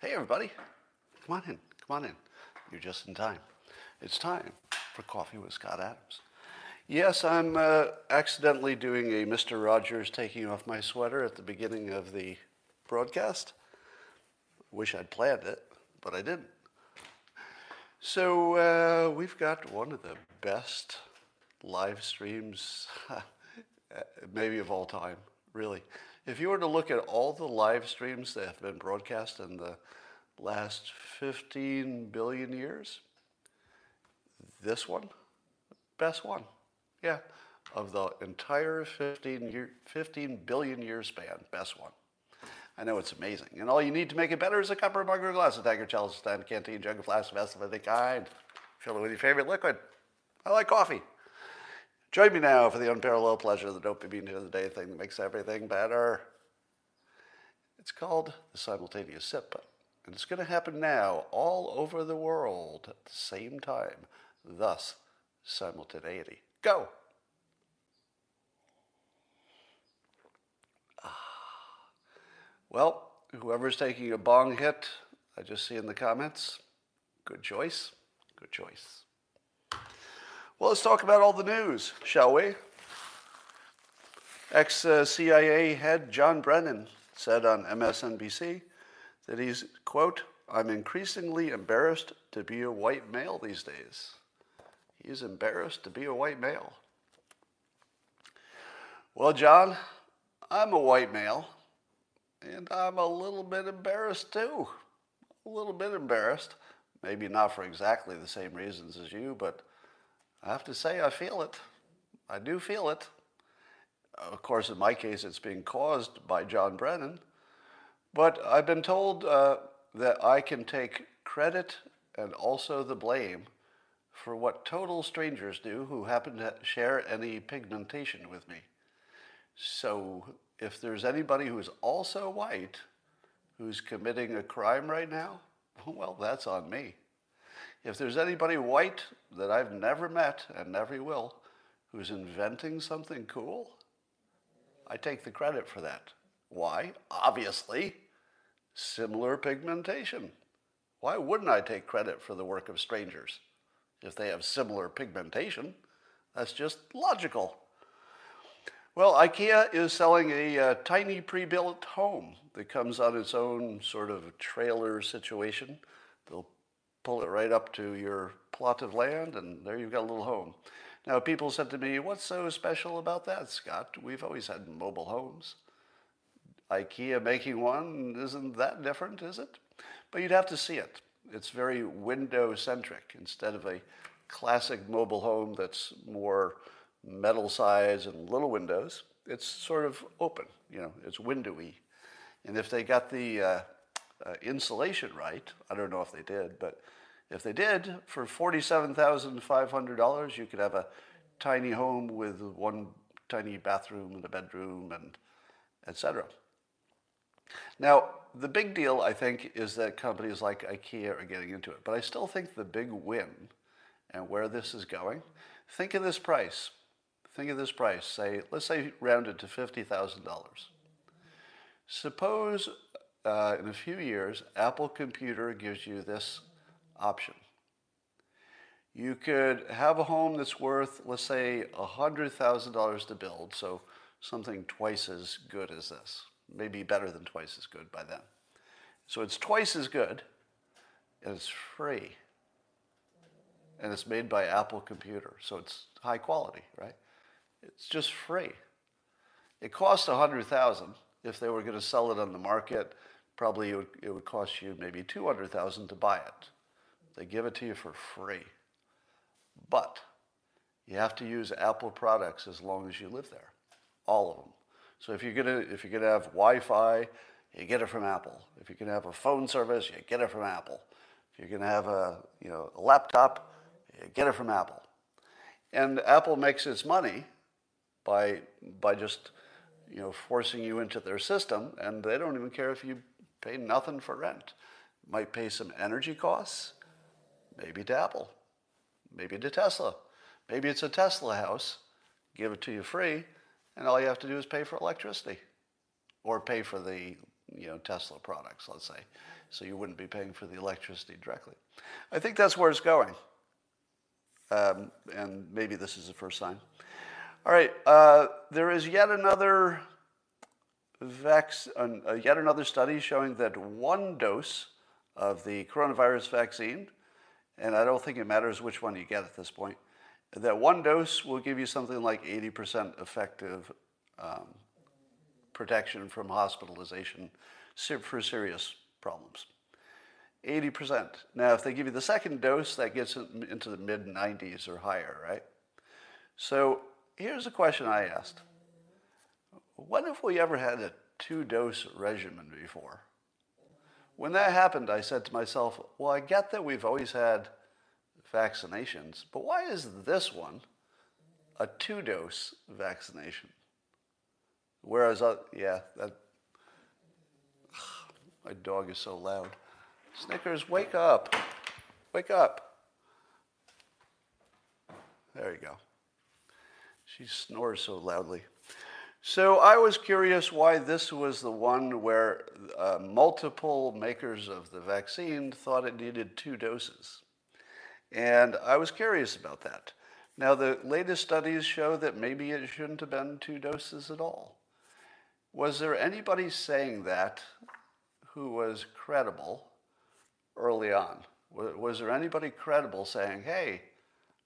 Hey, everybody. Come on in. Come on in. You're just in time. It's time for Coffee with Scott Adams. Yes, I'm uh, accidentally doing a Mr. Rogers taking off my sweater at the beginning of the broadcast. Wish I'd planned it, but I didn't. So uh, we've got one of the best live streams, maybe of all time, really. If you were to look at all the live streams that have been broadcast in the last 15 billion years, this one, best one. Yeah, of the entire 15, year, 15 billion year span, best one. I know it's amazing. And all you need to make it better is a cup or a mug or a glass, a dagger, chalice, stand, canteen, jug, a flask, a vessel of any kind. Fill it with your favorite liquid. I like coffee. Join me now for the unparalleled pleasure of the dopamine of the day thing that makes everything better. It's called the simultaneous sip. And it's going to happen now all over the world at the same time. Thus, simultaneity. Go! Ah. Well, whoever's taking a bong hit, I just see in the comments, good choice, good choice. Well, let's talk about all the news, shall we? Ex CIA head John Brennan said on MSNBC that he's, quote, I'm increasingly embarrassed to be a white male these days. He's embarrassed to be a white male. Well, John, I'm a white male, and I'm a little bit embarrassed too. A little bit embarrassed. Maybe not for exactly the same reasons as you, but I have to say I feel it. I do feel it. Of course, in my case, it's being caused by John Brennan. But I've been told uh, that I can take credit and also the blame for what total strangers do who happen to share any pigmentation with me. So if there's anybody who's also white who's committing a crime right now, well, that's on me. If there's anybody white that I've never met and never will who's inventing something cool, I take the credit for that. Why? Obviously, similar pigmentation. Why wouldn't I take credit for the work of strangers if they have similar pigmentation? That's just logical. Well, IKEA is selling a uh, tiny pre built home that comes on its own sort of trailer situation. Pull it right up to your plot of land, and there you've got a little home. Now, people said to me, What's so special about that, Scott? We've always had mobile homes. IKEA making one isn't that different, is it? But you'd have to see it. It's very window centric instead of a classic mobile home that's more metal size and little windows. It's sort of open, you know, it's windowy. And if they got the uh, uh, insulation right, I don't know if they did, but if they did, for $47,500, you could have a tiny home with one tiny bathroom and a bedroom and etc. Now, the big deal, I think, is that companies like IKEA are getting into it. But I still think the big win and where this is going, think of this price. Think of this price. Say, let's say rounded to $50,000. Suppose uh, in a few years, Apple Computer gives you this option. You could have a home that's worth, let's say, $100,000 to build, so something twice as good as this, maybe better than twice as good by then. So it's twice as good, and it's free. And it's made by Apple Computer, so it's high quality, right? It's just free. It costs 100,000 if they were going to sell it on the market. Probably it would, it would cost you maybe 200,000 to buy it. They give it to you for free. But you have to use Apple products as long as you live there, all of them. So if you're gonna if you're gonna have Wi-Fi, you get it from Apple. If you're gonna have a phone service, you get it from Apple. If you're gonna have a you know a laptop, you get it from Apple. And Apple makes its money by by just you know forcing you into their system, and they don't even care if you pay nothing for rent. Might pay some energy costs, maybe to Apple, maybe to Tesla, maybe it's a Tesla house, give it to you free, and all you have to do is pay for electricity or pay for the you know, Tesla products, let's say. So you wouldn't be paying for the electricity directly. I think that's where it's going. Um, and maybe this is the first sign. All right, uh, there is yet another vac- uh, yet another study showing that one dose of the coronavirus vaccine, and I don't think it matters which one you get at this point, that one dose will give you something like 80% effective um, protection from hospitalization for serious problems. 80%. Now, if they give you the second dose, that gets into the mid 90s or higher, right? So here's a question I asked What if we ever had a two dose regimen before? When that happened, I said to myself, well, I get that we've always had vaccinations, but why is this one a two dose vaccination? Whereas, uh, yeah, that, my dog is so loud. Snickers, wake up. Wake up. There you go. She snores so loudly. So I was curious why this was the one where uh, multiple makers of the vaccine thought it needed two doses. And I was curious about that. Now, the latest studies show that maybe it shouldn't have been two doses at all. Was there anybody saying that who was credible early on? Was there anybody credible saying, hey,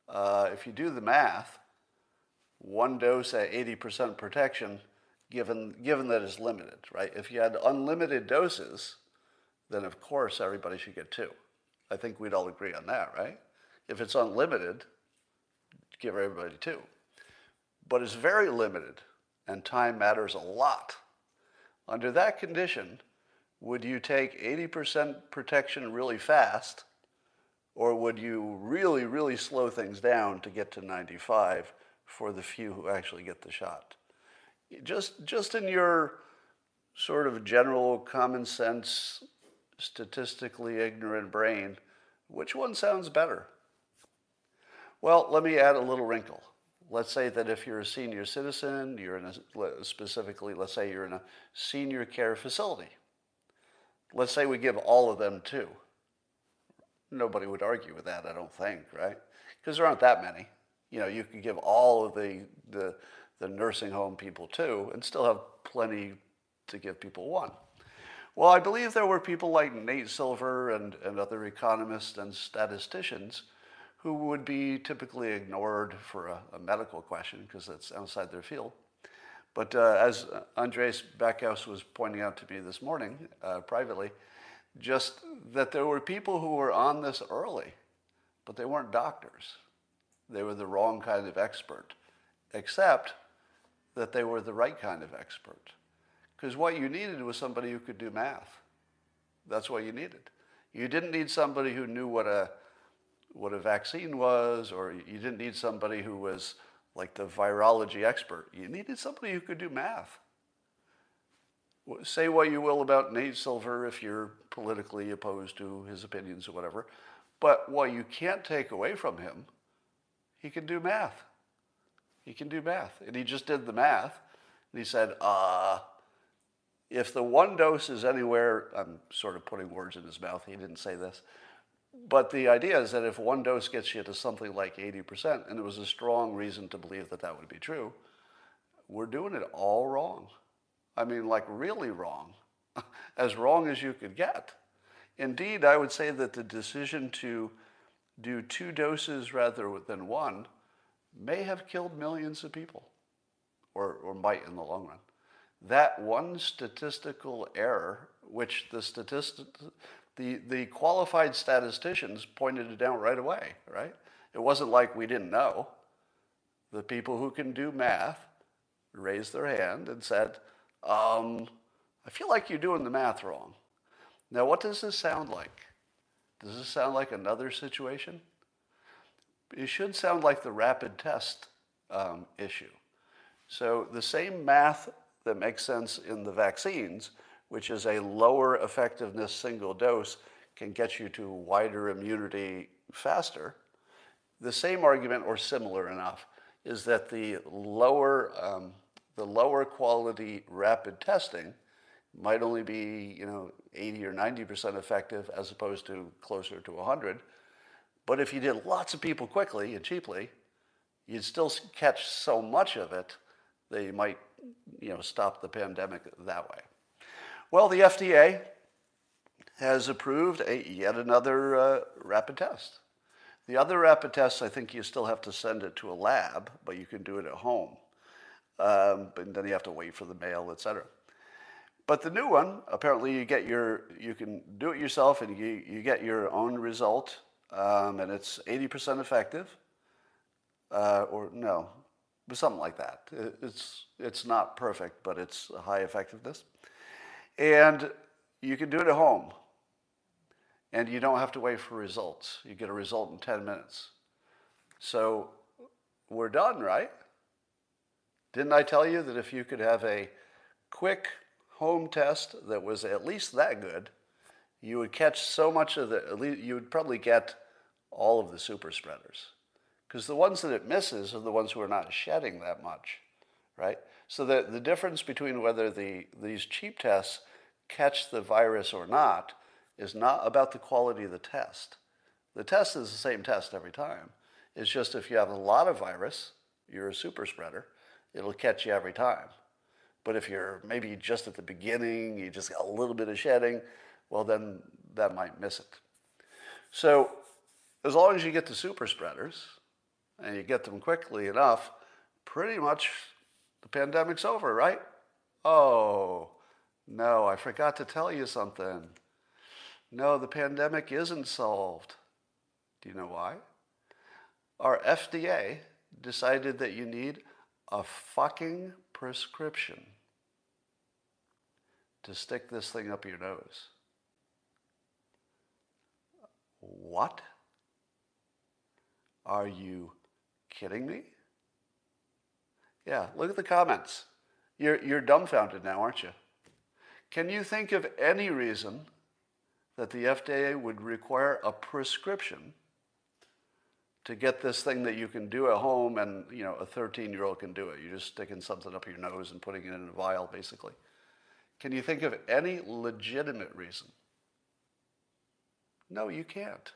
uh, if you do the math, one dose at 80% protection, given, given that it's limited, right? If you had unlimited doses, then of course everybody should get two. I think we'd all agree on that, right? If it's unlimited, give everybody two. But it's very limited and time matters a lot. Under that condition, would you take 80% protection really fast, or would you really, really slow things down to get to 95 for the few who actually get the shot? Just, just in your sort of general common sense, statistically ignorant brain, which one sounds better? Well, let me add a little wrinkle let's say that if you're a senior citizen, you're in a, specifically, let's say you're in a senior care facility. Let's say we give all of them two. Nobody would argue with that, I don't think, right? Because there aren't that many. You know, you could give all of the, the, the nursing home people two and still have plenty to give people one. Well, I believe there were people like Nate Silver and, and other economists and statisticians who would be typically ignored for a, a medical question because that's outside their field. But uh, as Andres Backhaus was pointing out to me this morning uh, privately, just that there were people who were on this early, but they weren't doctors. They were the wrong kind of expert, except that they were the right kind of expert. Because what you needed was somebody who could do math. That's what you needed. You didn't need somebody who knew what a what a vaccine was, or you didn't need somebody who was like the virology expert. You needed somebody who could do math. Say what you will about Nate Silver if you're politically opposed to his opinions or whatever, but what you can't take away from him, he can do math. He can do math. And he just did the math. And he said, uh, if the one dose is anywhere, I'm sort of putting words in his mouth, he didn't say this, but the idea is that if one dose gets you to something like 80%, and there was a strong reason to believe that that would be true, we're doing it all wrong. I mean, like really wrong, as wrong as you could get. Indeed, I would say that the decision to do two doses rather than one may have killed millions of people, or, or might in the long run. That one statistical error, which the statistic, the, the qualified statisticians pointed it out right away, right? It wasn't like we didn't know. The people who can do math raised their hand and said, um, I feel like you're doing the math wrong. Now, what does this sound like? Does this sound like another situation? It should sound like the rapid test um, issue. So, the same math that makes sense in the vaccines which is a lower effectiveness single dose, can get you to wider immunity faster. The same argument, or similar enough, is that the lower, um, the lower quality rapid testing might only be, you know, 80 or 90% effective as opposed to closer to 100. But if you did lots of people quickly and cheaply, you'd still catch so much of it that you might, you know, stop the pandemic that way. Well, the FDA has approved a, yet another uh, rapid test. The other rapid tests, I think you still have to send it to a lab, but you can do it at home. Um, but then you have to wait for the mail, et cetera. But the new one, apparently, you get your, you can do it yourself, and you, you get your own result, um, and it's 80% effective, uh, or no, but something like that. It's it's not perfect, but it's high effectiveness, and you can do it at home, and you don't have to wait for results. You get a result in 10 minutes. So we're done, right? Didn't I tell you that if you could have a quick home test that was at least that good, you would catch so much of the, at least you would probably get all of the super spreaders. Because the ones that it misses are the ones who are not shedding that much, right? So the, the difference between whether the, these cheap tests catch the virus or not is not about the quality of the test. The test is the same test every time. It's just if you have a lot of virus, you're a super spreader, it'll catch you every time. But if you're maybe just at the beginning, you just got a little bit of shedding, well, then that might miss it. So as long as you get the super spreaders and you get them quickly enough, pretty much the pandemic's over, right? Oh, no, I forgot to tell you something. No, the pandemic isn't solved. Do you know why? Our FDA decided that you need a fucking prescription to stick this thing up your nose. What? Are you kidding me? Yeah, look at the comments. You're, you're dumbfounded now, aren't you? Can you think of any reason that the FDA would require a prescription to get this thing that you can do at home and you know a 13 year old can do it you're just sticking something up your nose and putting it in a vial basically can you think of any legitimate reason? No, you can't.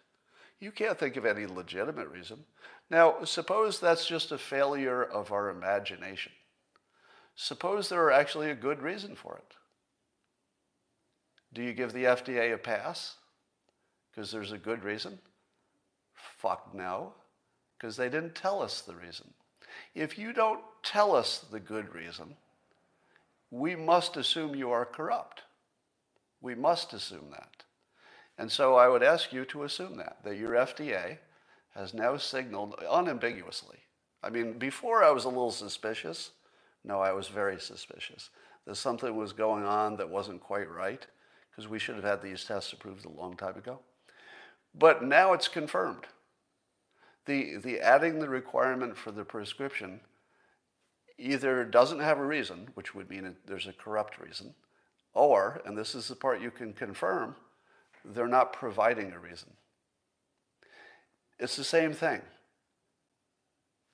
You can't think of any legitimate reason. Now, suppose that's just a failure of our imagination. Suppose there are actually a good reason for it. Do you give the FDA a pass because there's a good reason? Fuck no, because they didn't tell us the reason. If you don't tell us the good reason, we must assume you are corrupt. We must assume that. And so I would ask you to assume that, that your FDA has now signaled unambiguously. I mean, before I was a little suspicious. No, I was very suspicious that something was going on that wasn't quite right because we should have had these tests approved a long time ago. But now it's confirmed. The, the adding the requirement for the prescription either doesn't have a reason, which would mean there's a corrupt reason, or, and this is the part you can confirm, they're not providing a reason. It's the same thing.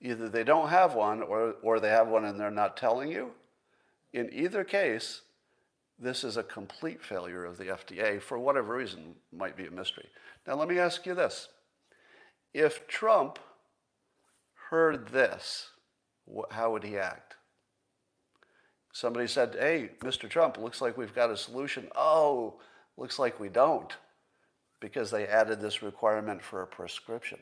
Either they don't have one or, or they have one and they're not telling you. In either case, this is a complete failure of the FDA for whatever reason, might be a mystery. Now, let me ask you this. If Trump heard this, how would he act? Somebody said, Hey, Mr. Trump, looks like we've got a solution. Oh, looks like we don't, because they added this requirement for a prescription.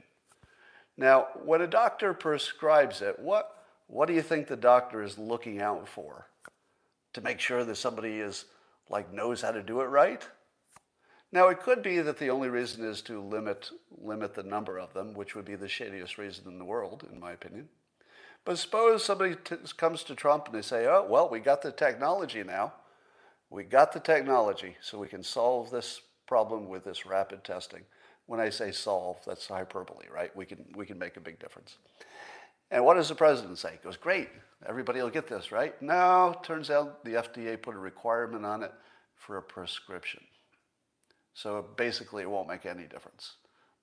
Now, when a doctor prescribes it, what, what do you think the doctor is looking out for? To make sure that somebody is like knows how to do it right? Now, it could be that the only reason is to limit, limit the number of them, which would be the shadiest reason in the world, in my opinion. But suppose somebody t- comes to Trump and they say, oh, well, we got the technology now. We got the technology, so we can solve this problem with this rapid testing. When I say solve, that's hyperbole, right? We can, we can make a big difference. And what does the president say? He goes, great, everybody will get this, right? No, turns out the FDA put a requirement on it for a prescription. So basically, it won't make any difference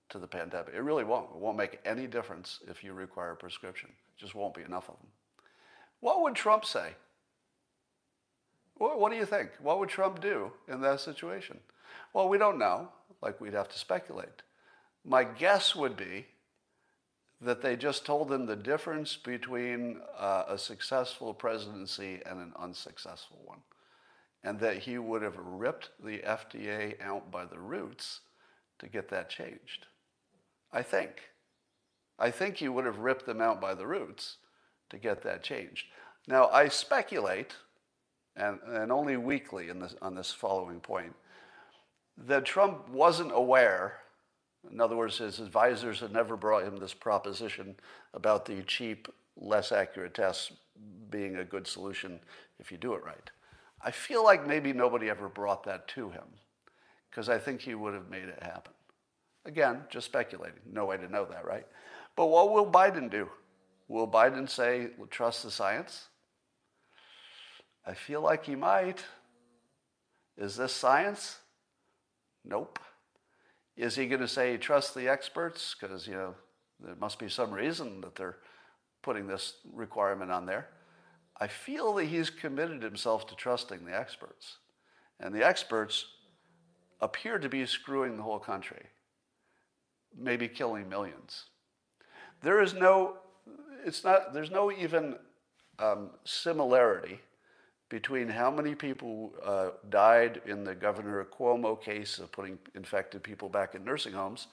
to the pandemic. It really won't. It won't make any difference if you require a prescription. Just won't be enough of them. What would Trump say? What, do you think? What would Trump do in that situation? Well, we don't know. Like we'd have to speculate. My guess would be that they just told him the difference between uh, a successful presidency and an unsuccessful one, and that he would have ripped the FDA out by the roots to get that changed. I think. I think he would have ripped them out by the roots to get that changed. Now, I speculate, and, and only weakly in this, on this following point, that Trump wasn't aware in other words, his advisors had never brought him this proposition about the cheap, less accurate tests being a good solution if you do it right. I feel like maybe nobody ever brought that to him because I think he would have made it happen. Again, just speculating. No way to know that, right? But what will Biden do? Will Biden say, trust the science? I feel like he might. Is this science? Nope. Is he going to say, trust the experts? Because, you know, there must be some reason that they're putting this requirement on there. I feel that he's committed himself to trusting the experts. And the experts appear to be screwing the whole country, maybe killing millions. There is no, it's not, there's no even um, similarity between how many people uh, died in the Governor Cuomo case of putting infected people back in nursing homes,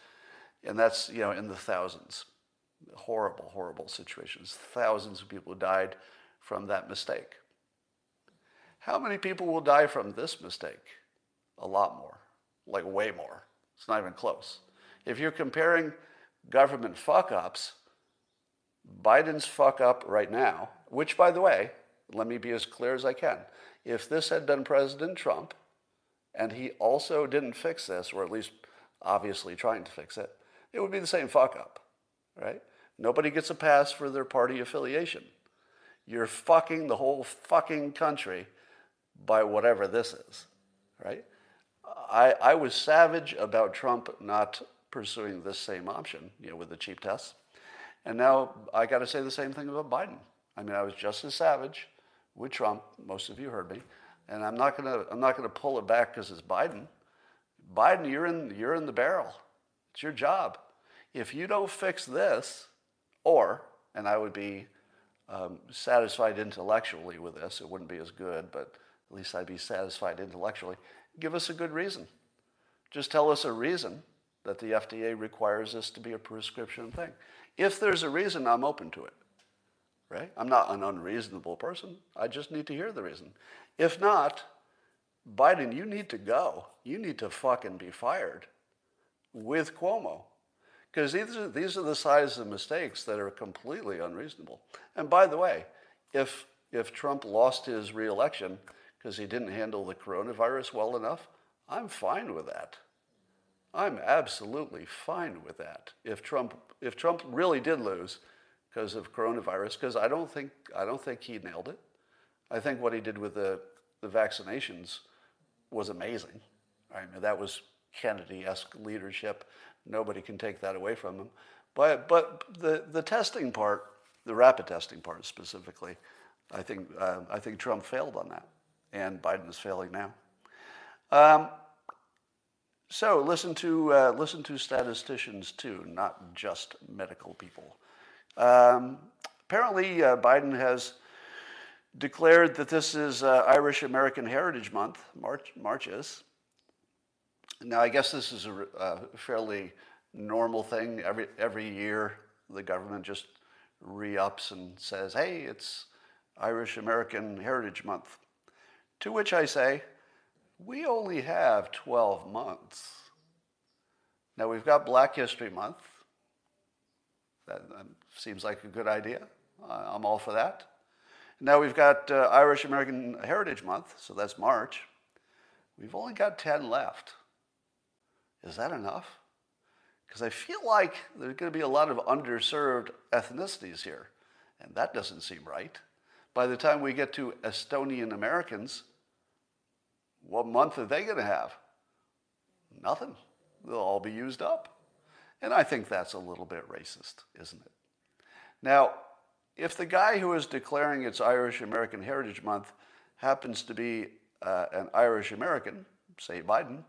and that's you know in the thousands. Horrible, horrible situations. Thousands of people died from that mistake. How many people will die from this mistake? A lot more, like way more. It's not even close. If you're comparing government fuck ups, Biden's fuck up right now, which by the way, let me be as clear as I can. If this had been President Trump, and he also didn't fix this, or at least obviously trying to fix it, it would be the same fuck up, right? Nobody gets a pass for their party affiliation. You're fucking the whole fucking country by whatever this is, right? I, I was savage about Trump not pursuing this same option, you know, with the cheap tests. And now I got to say the same thing about Biden. I mean, I was just as savage with Trump. Most of you heard me, and I'm not gonna I'm not gonna pull it back because it's Biden. Biden, you're in you're in the barrel. It's your job. If you don't fix this, or and I would be um, satisfied intellectually with this. It wouldn't be as good, but at least I'd be satisfied intellectually. Give us a good reason. Just tell us a reason that the FDA requires this to be a prescription thing. If there's a reason, I'm open to it right? I'm not an unreasonable person. I just need to hear the reason. If not, Biden, you need to go. You need to fucking be fired with Cuomo. Because these are, these are the size of mistakes that are completely unreasonable. And by the way, if, if Trump lost his reelection because he didn't handle the coronavirus well enough, I'm fine with that. I'm absolutely fine with that. If Trump, if Trump really did lose, because of coronavirus because I don't think I don't think he nailed it. I think what he did with the, the vaccinations was amazing. I mean, that was Kennedy-esque leadership. Nobody can take that away from him. But but the, the testing part, the rapid testing part specifically, I think uh, I think Trump failed on that, and Biden is failing now. Um, so listen to uh, listen to statisticians too, not just medical people. Um, apparently, uh, Biden has declared that this is uh, Irish American Heritage Month, March, March is. Now, I guess this is a, a fairly normal thing. Every, every year, the government just re ups and says, hey, it's Irish American Heritage Month. To which I say, we only have 12 months. Now, we've got Black History Month, that, seems like a good idea. I'm all for that. Now we've got uh, Irish American Heritage Month, so that's March. We've only got 10 left. Is that enough? Because I feel like there's going to be a lot of underserved ethnicities here, and that doesn't seem right. By the time we get to Estonian Americans, what month are they going to have? Nothing. They'll all be used up. And I think that's a little bit racist, isn't it? Now, if the guy who is declaring it's Irish American Heritage Month happens to be uh, an Irish American, say Biden,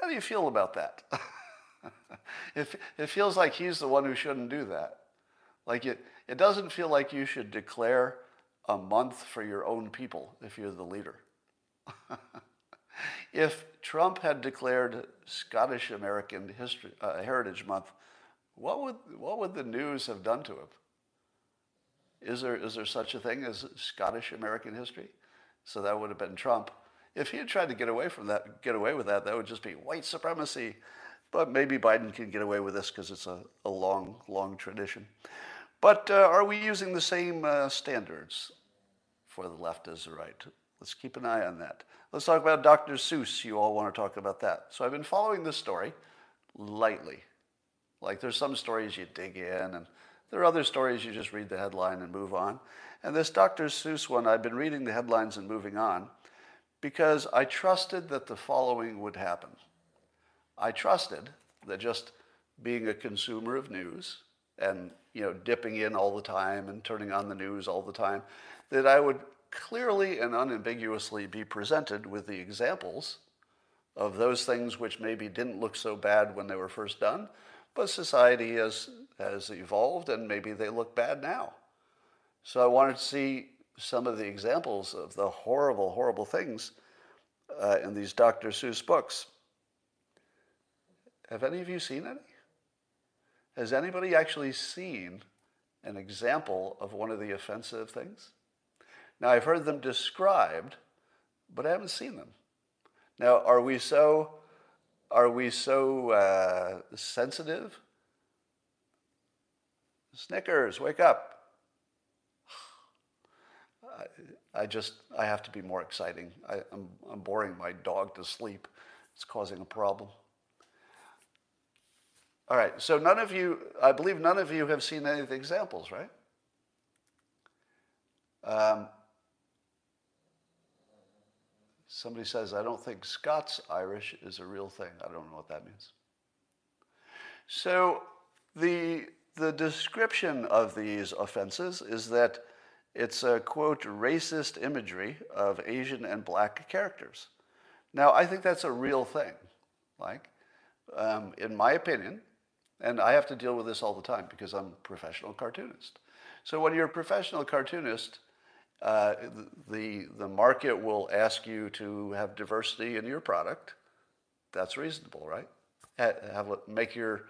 how do you feel about that? it, it feels like he's the one who shouldn't do that. Like it, it doesn't feel like you should declare a month for your own people if you're the leader. if Trump had declared Scottish American History, uh, Heritage Month, what would, what would the news have done to him? Is there, is there such a thing as Scottish American history? So that would have been Trump. If he had tried to get away from that, get away with that, that would just be white supremacy. But maybe Biden can get away with this because it's a, a long, long tradition. But uh, are we using the same uh, standards for the left as the right? Let's keep an eye on that. Let's talk about Dr. Seuss. You all want to talk about that. So I've been following this story lightly. Like there's some stories you dig in, and there are other stories you just read the headline and move on. And this Dr. Seuss one, I've been reading the headlines and moving on because I trusted that the following would happen. I trusted that just being a consumer of news and you know dipping in all the time and turning on the news all the time, that I would clearly and unambiguously be presented with the examples of those things which maybe didn't look so bad when they were first done, but society has, has evolved and maybe they look bad now. So I wanted to see some of the examples of the horrible, horrible things uh, in these Dr. Seuss books. Have any of you seen any? Has anybody actually seen an example of one of the offensive things? Now, I've heard them described, but I haven't seen them. Now, are we so, are we so uh, sensitive? Snickers, wake up. I, just, I have to be more exciting. I, I'm, I'm boring my dog to sleep. It's causing a problem. All right, so none of you, I believe none of you have seen any of the examples, right? Um, Somebody says, I don't think Scots Irish is a real thing. I don't know what that means. So the, the description of these offenses is that it's a quote, racist imagery of Asian and black characters. Now, I think that's a real thing. Like, um, in my opinion, and I have to deal with this all the time because I'm a professional cartoonist. So when you're a professional cartoonist, uh, the, the market will ask you to have diversity in your product. That's reasonable, right? Have, make, your,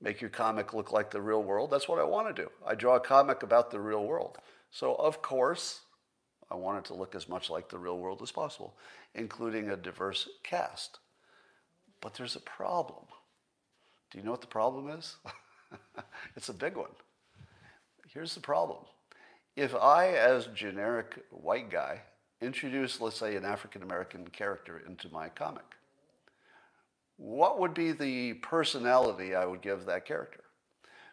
make your comic look like the real world. That's what I want to do. I draw a comic about the real world. So, of course, I want it to look as much like the real world as possible, including a diverse cast. But there's a problem. Do you know what the problem is? it's a big one. Here's the problem if I, as generic white guy, introduce, let's say, an African American character into my comic, what would be the personality I would give that character?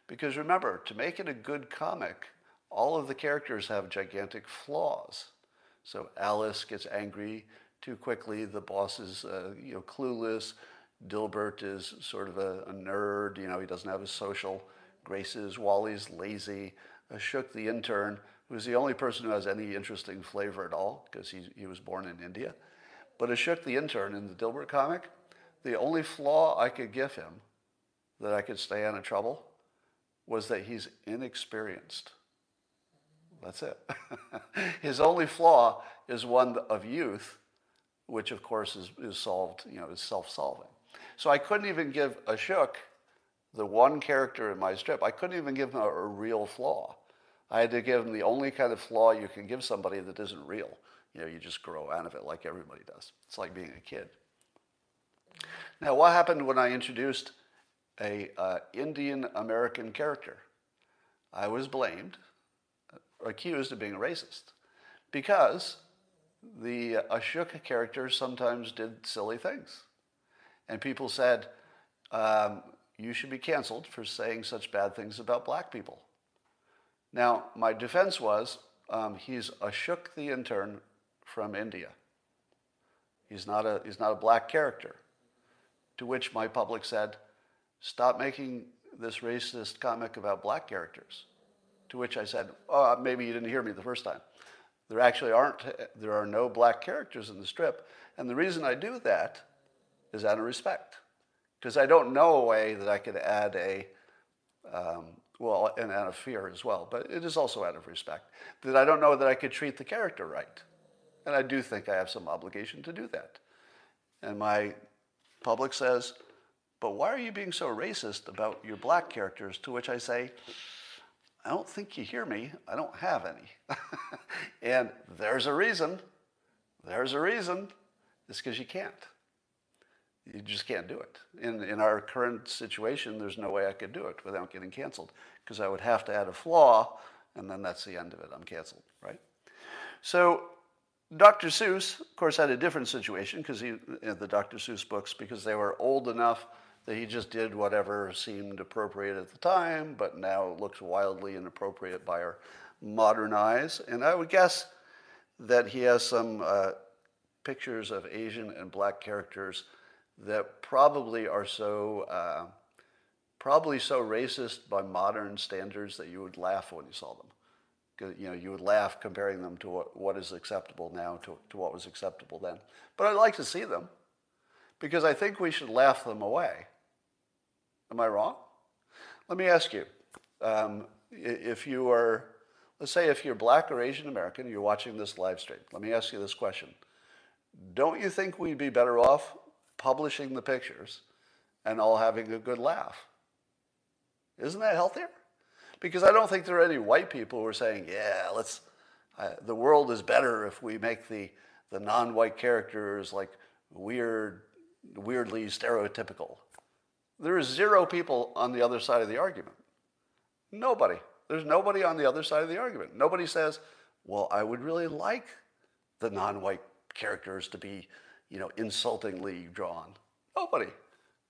Because remember, to make it a good comic, all of the characters have gigantic flaws. So Alice gets angry too quickly, the boss is uh, you know, clueless, Dilbert is sort of a, a nerd, you know, he doesn't have his social graces, Wally's lazy, Ashok the intern, who's the only person who has any interesting flavor at all because he, he was born in India. But Ashok the intern in the Dilbert comic, the only flaw I could give him that I could stay out of trouble was that he's inexperienced. That's it. His only flaw is one of youth, which of course is, is solved, you know, is self-solving. So I couldn't even give Ashok the one character in my strip, I couldn't even give him a, a real flaw. I had to give him the only kind of flaw you can give somebody that isn't real. You know, you just grow out of it like everybody does. It's like being a kid. Now, what happened when I introduced a uh, Indian American character? I was blamed, accused of being a racist, because the Ashok character sometimes did silly things. And people said, um, you should be canceled for saying such bad things about black people. Now, my defense was um, he's Ashok the intern from India. He's not, a, he's not a black character. To which my public said, stop making this racist comic about black characters. To which I said, oh, maybe you didn't hear me the first time. There actually aren't, there are no black characters in the strip. And the reason I do that is out of respect. Because I don't know a way that I could add a, um, well, and out of fear as well, but it is also out of respect, that I don't know that I could treat the character right. And I do think I have some obligation to do that. And my public says, but why are you being so racist about your black characters? To which I say, I don't think you hear me. I don't have any. and there's a reason. There's a reason. It's because you can't. You just can't do it. In, in our current situation, there's no way I could do it without getting canceled because I would have to add a flaw, and then that's the end of it. I'm canceled, right? So Dr. Seuss, of course, had a different situation because he, the Dr. Seuss books, because they were old enough that he just did whatever seemed appropriate at the time, but now it looks wildly inappropriate by our modern eyes. And I would guess that he has some uh, pictures of Asian and black characters that probably are so uh, probably so racist by modern standards that you would laugh when you saw them. You know, you would laugh comparing them to what, what is acceptable now to, to what was acceptable then. But I'd like to see them because I think we should laugh them away. Am I wrong? Let me ask you um, if you are, let's say, if you're black or Asian American, you're watching this live stream. Let me ask you this question Don't you think we'd be better off publishing the pictures and all having a good laugh? Isn't that healthier? Because I don't think there are any white people who are saying, yeah, let's, the world is better if we make the, the non white characters like weird, weirdly stereotypical. There is zero people on the other side of the argument. Nobody. There's nobody on the other side of the argument. Nobody says, well, I would really like the non white characters to be, you know, insultingly drawn. Nobody.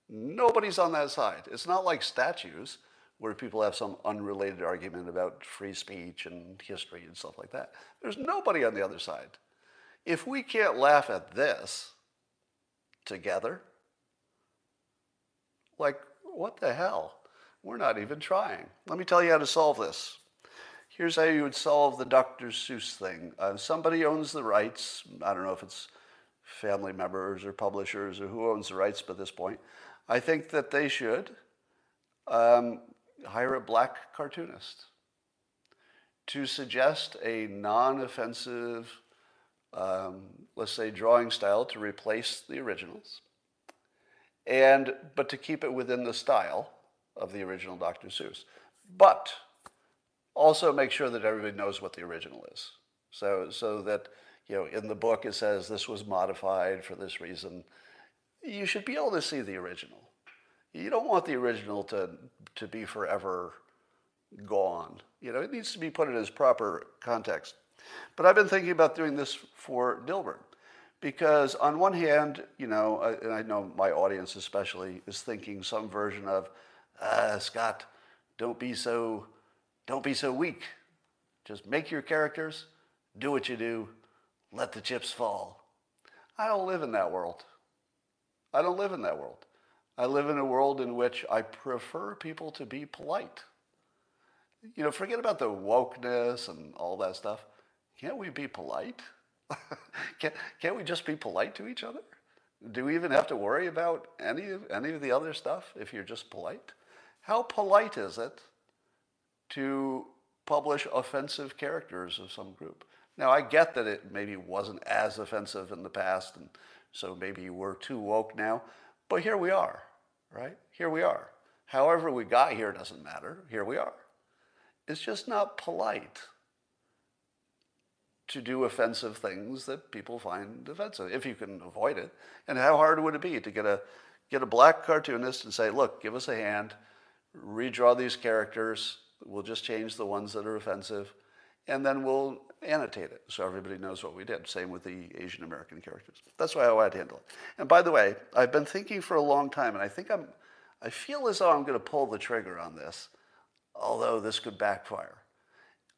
Nobody's on that side. It's not like statues where people have some unrelated argument about free speech and history and stuff like that. There's nobody on the other side. If we can't laugh at this together, like, what the hell? We're not even trying. Let me tell you how to solve this. Here's how you would solve the Dr. Seuss thing. Uh, somebody owns the rights. I don't know if it's family members or publishers or who owns the rights by this point. I think that they should um, hire a black cartoonist to suggest a non offensive, um, let's say, drawing style to replace the originals and but to keep it within the style of the original Dr. Seuss. But also make sure that everybody knows what the original is. So so that you know in the book it says this was modified for this reason. You should be able to see the original. You don't want the original to to be forever gone. You know, it needs to be put in its proper context. But I've been thinking about doing this for Dilbert. Because on one hand, you know, and I know my audience especially is thinking some version of, uh, Scott, don't be so, don't be so weak. Just make your characters, do what you do, let the chips fall. I don't live in that world. I don't live in that world. I live in a world in which I prefer people to be polite. You know, forget about the wokeness and all that stuff. Can't we be polite? can't, can't we just be polite to each other? Do we even have to worry about any of, any of the other stuff if you're just polite? How polite is it to publish offensive characters of some group? Now, I get that it maybe wasn't as offensive in the past, and so maybe we're too woke now, but here we are, right? Here we are. However, we got here doesn't matter. Here we are. It's just not polite to do offensive things that people find offensive, if you can avoid it. And how hard would it be to get a get a black cartoonist and say, look, give us a hand, redraw these characters, we'll just change the ones that are offensive, and then we'll annotate it so everybody knows what we did. Same with the Asian American characters. That's why I'd handle it. And by the way, I've been thinking for a long time, and I think I'm I feel as though I'm going to pull the trigger on this, although this could backfire.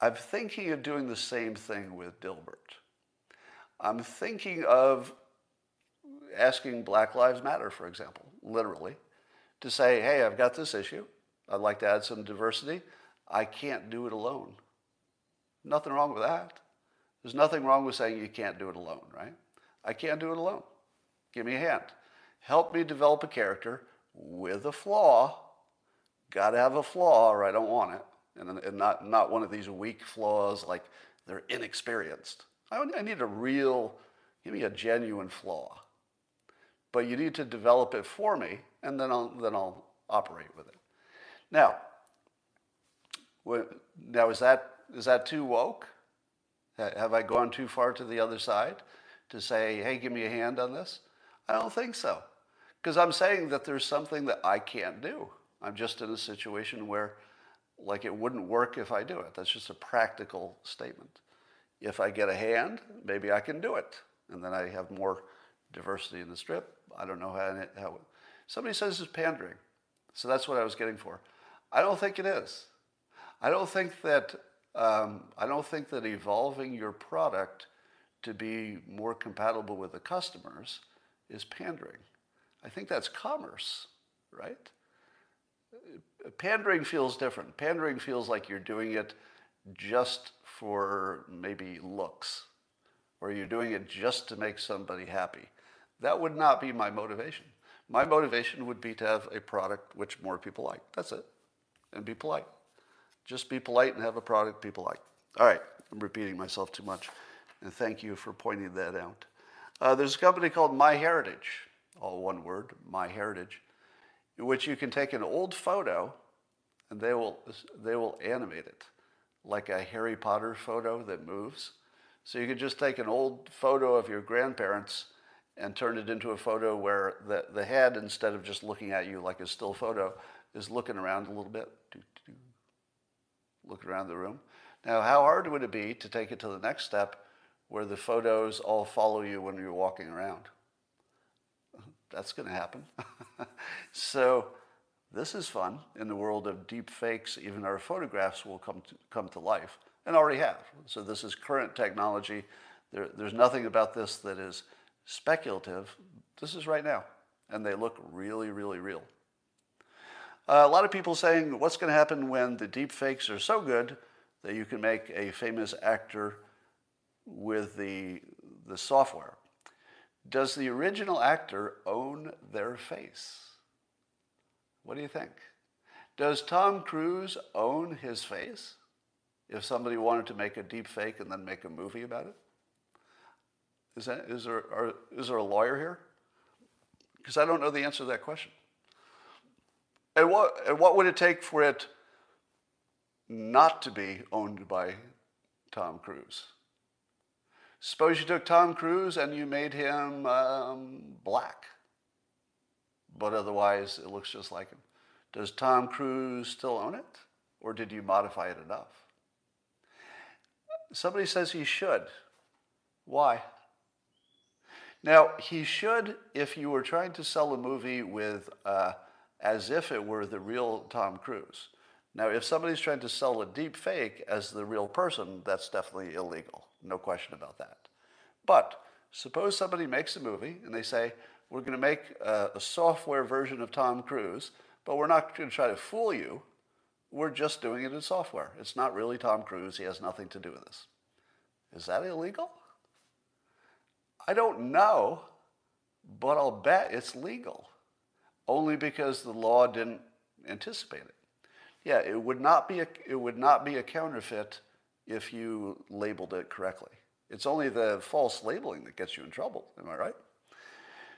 I'm thinking of doing the same thing with Dilbert. I'm thinking of asking Black Lives Matter, for example, literally, to say, hey, I've got this issue. I'd like to add some diversity. I can't do it alone. Nothing wrong with that. There's nothing wrong with saying you can't do it alone, right? I can't do it alone. Give me a hand. Help me develop a character with a flaw. Got to have a flaw or I don't want it. And, and not, not one of these weak flaws like they're inexperienced. I, I need a real, give me a genuine flaw. But you need to develop it for me, and then I'll, then I'll operate with it. Now, now is that, is that too woke? Have I gone too far to the other side to say, hey, give me a hand on this? I don't think so. Because I'm saying that there's something that I can't do. I'm just in a situation where, like, it wouldn't work if I do it. That's just a practical statement. If I get a hand, maybe I can do it. And then I have more diversity in the strip. I don't know how, how somebody says it's pandering. So that's what I was getting for. I don't think it is. I don't think that um, I don't think that evolving your product to be more compatible with the customers is pandering. I think that's commerce, right? Pandering feels different. Pandering feels like you're doing it just for maybe looks, or you're doing it just to make somebody happy. That would not be my motivation. My motivation would be to have a product which more people like. That's it. And be polite. Just be polite and have a product people like. All right, I'm repeating myself too much. And thank you for pointing that out. Uh, there's a company called MyHeritage, all one word, MyHeritage, in which you can take an old photo and they will, they will animate it like a Harry Potter photo that moves. So you could just take an old photo of your grandparents and turn it into a photo where the, the head, instead of just looking at you like a still photo, is looking around a little bit, looking around the room. Now, how hard would it be to take it to the next step where the photos all follow you when you're walking around? That's going to happen. so, this is fun. In the world of deep fakes, even our photographs will come to, come to life and already have. So, this is current technology. There, there's nothing about this that is speculative. This is right now. And they look really, really real. Uh, a lot of people saying what's going to happen when the deep fakes are so good that you can make a famous actor with the, the software. Does the original actor own their face? What do you think? Does Tom Cruise own his face? If somebody wanted to make a deep fake and then make a movie about it? Is, that, is, there, are, is there a lawyer here? Because I don't know the answer to that question. And what, and what would it take for it not to be owned by Tom Cruise? Suppose you took Tom Cruise and you made him um, black, but otherwise it looks just like him. Does Tom Cruise still own it, or did you modify it enough? Somebody says he should. Why? Now, he should, if you were trying to sell a movie with, uh, as if it were the real Tom Cruise. Now, if somebody's trying to sell a deep fake as the real person, that's definitely illegal. No question about that. But suppose somebody makes a movie and they say, we're going to make a, a software version of Tom Cruise, but we're not going to try to fool you. We're just doing it in software. It's not really Tom Cruise. He has nothing to do with this. Is that illegal? I don't know, but I'll bet it's legal. Only because the law didn't anticipate it. Yeah, it would not be a, it would not be a counterfeit if you labeled it correctly. It's only the false labeling that gets you in trouble. Am I right?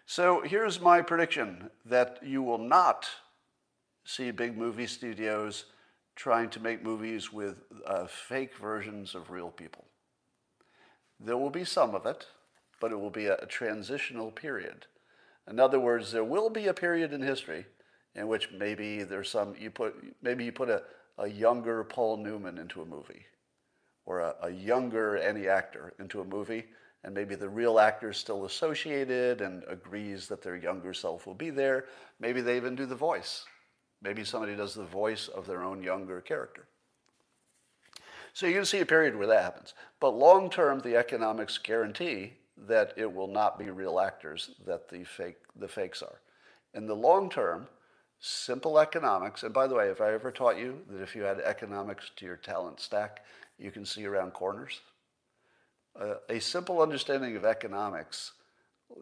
So here's my prediction that you will not see big movie studios trying to make movies with uh, fake versions of real people. There will be some of it, but it will be a, a transitional period. In other words, there will be a period in history in which maybe there's some you put maybe you put a, a younger Paul Newman into a movie, or a, a younger any actor into a movie, and maybe the real actor is still associated and agrees that their younger self will be there. Maybe they even do the voice. Maybe somebody does the voice of their own younger character. So you can see a period where that happens. But long term, the economics guarantee that it will not be real actors that the fake the fakes are. In the long term, simple economics. And by the way, if I ever taught you that if you add economics to your talent stack, you can see around corners, uh, a simple understanding of economics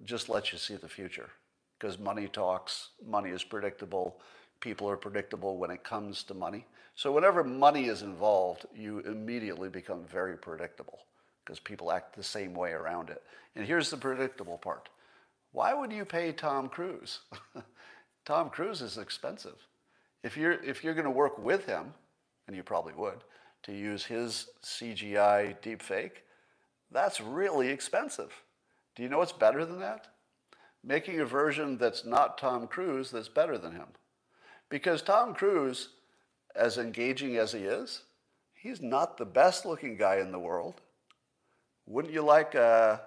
just lets you see the future because money talks, money is predictable, people are predictable when it comes to money. So whenever money is involved, you immediately become very predictable because people act the same way around it. And here's the predictable part. Why would you pay Tom Cruise? Tom Cruise is expensive. If you're, if you're going to work with him, and you probably would, to use his CGI deepfake, that's really expensive. Do you know what's better than that? Making a version that's not Tom Cruise that's better than him. Because Tom Cruise, as engaging as he is, he's not the best looking guy in the world. Wouldn't you like a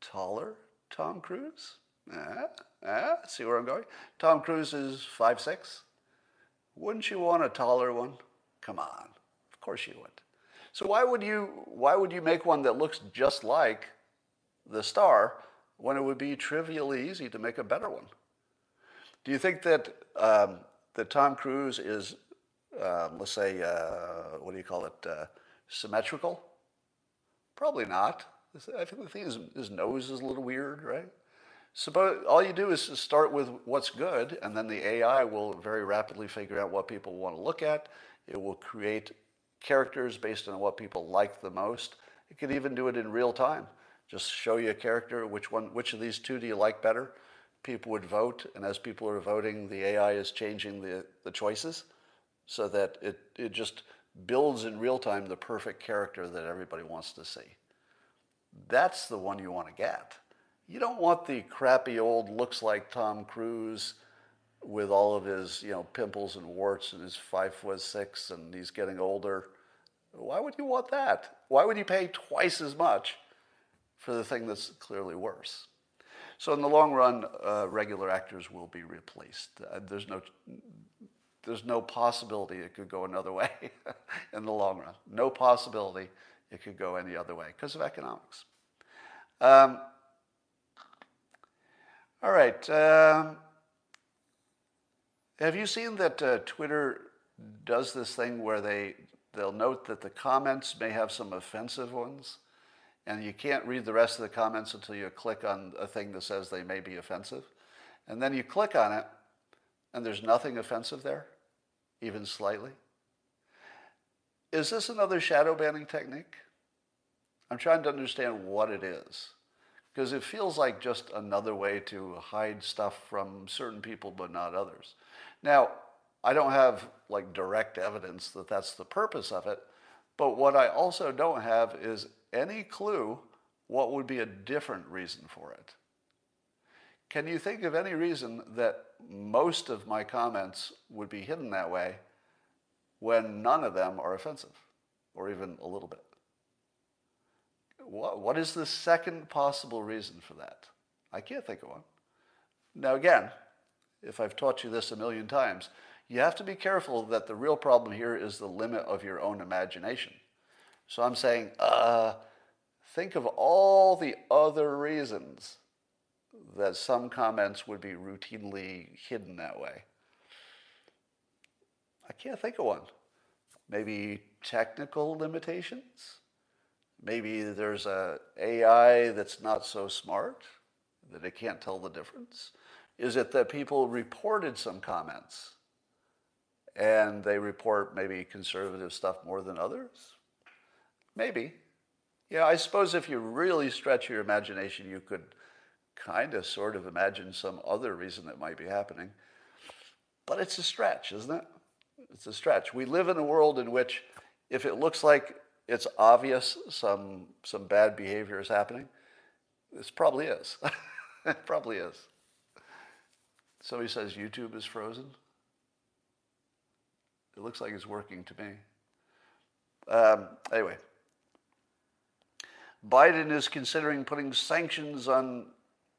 taller Tom Cruise? Eh, eh, see where I'm going? Tom Cruise is five six. Wouldn't you want a taller one? Come on, of course you would. So why would you why would you make one that looks just like the star when it would be trivially easy to make a better one? Do you think that um, that Tom Cruise is, um, let's say, uh, what do you call it, uh, symmetrical? Probably not. I think the thing is his nose is a little weird, right? Suppose all you do is start with what's good, and then the AI will very rapidly figure out what people want to look at. It will create characters based on what people like the most. It could even do it in real time. Just show you a character, which one, which of these two do you like better? People would vote, and as people are voting, the AI is changing the, the choices so that it, it just builds in real time the perfect character that everybody wants to see. That's the one you want to get. You don't want the crappy old looks like Tom Cruise with all of his, you know, pimples and warts and his five foot six and he's getting older. Why would you want that? Why would you pay twice as much for the thing that's clearly worse? So in the long run, uh, regular actors will be replaced. Uh, there's no there's no possibility it could go another way in the long run. No possibility it could go any other way because of economics. Um, all right. Um, have you seen that uh, Twitter does this thing where they they'll note that the comments may have some offensive ones, and you can't read the rest of the comments until you click on a thing that says they may be offensive, and then you click on it, and there's nothing offensive there, even slightly. Is this another shadow banning technique? I'm trying to understand what it is because it feels like just another way to hide stuff from certain people but not others. Now, I don't have like direct evidence that that's the purpose of it, but what I also don't have is any clue what would be a different reason for it. Can you think of any reason that most of my comments would be hidden that way when none of them are offensive or even a little bit? What, what is the second possible reason for that? I can't think of one. Now, again, if I've taught you this a million times, you have to be careful that the real problem here is the limit of your own imagination. So I'm saying, uh, think of all the other reasons that some comments would be routinely hidden that way. I can't think of one. Maybe technical limitations? Maybe there's a AI that's not so smart that it can't tell the difference. Is it that people reported some comments and they report maybe conservative stuff more than others? Maybe. Yeah, I suppose if you really stretch your imagination, you could kind of sort of imagine some other reason that might be happening. But it's a stretch, isn't it? It's a stretch. We live in a world in which if it looks like it's obvious some some bad behavior is happening. This probably is. it probably is. Somebody says YouTube is frozen. It looks like it's working to me. Um, anyway, Biden is considering putting sanctions on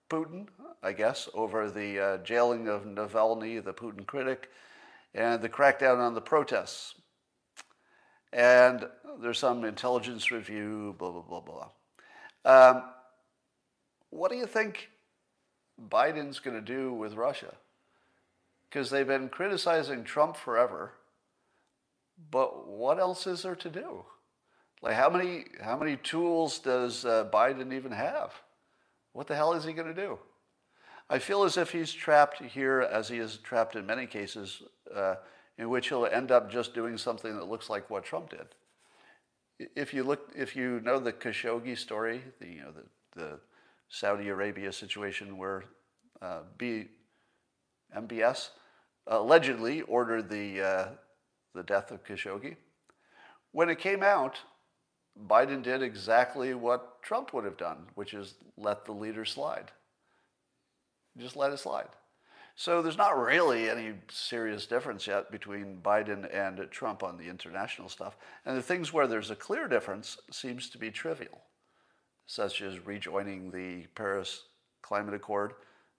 Putin, I guess, over the uh, jailing of Navalny, the Putin critic, and the crackdown on the protests. And there's some intelligence review, blah, blah, blah, blah. Um, what do you think Biden's going to do with Russia? because they've been criticizing Trump forever. But what else is there to do? Like how many how many tools does uh, Biden even have? What the hell is he going to do? I feel as if he's trapped here, as he is trapped in many cases, uh, in which he'll end up just doing something that looks like what Trump did. If you look, if you know the Khashoggi story, the you know the, the Saudi Arabia situation where uh, B, MBS allegedly ordered the uh, the death of Khashoggi, when it came out, Biden did exactly what Trump would have done, which is let the leader slide. Just let it slide. So there's not really any serious difference yet between Biden and Trump on the international stuff. And the things where there's a clear difference seems to be trivial, such as rejoining the Paris Climate Accord.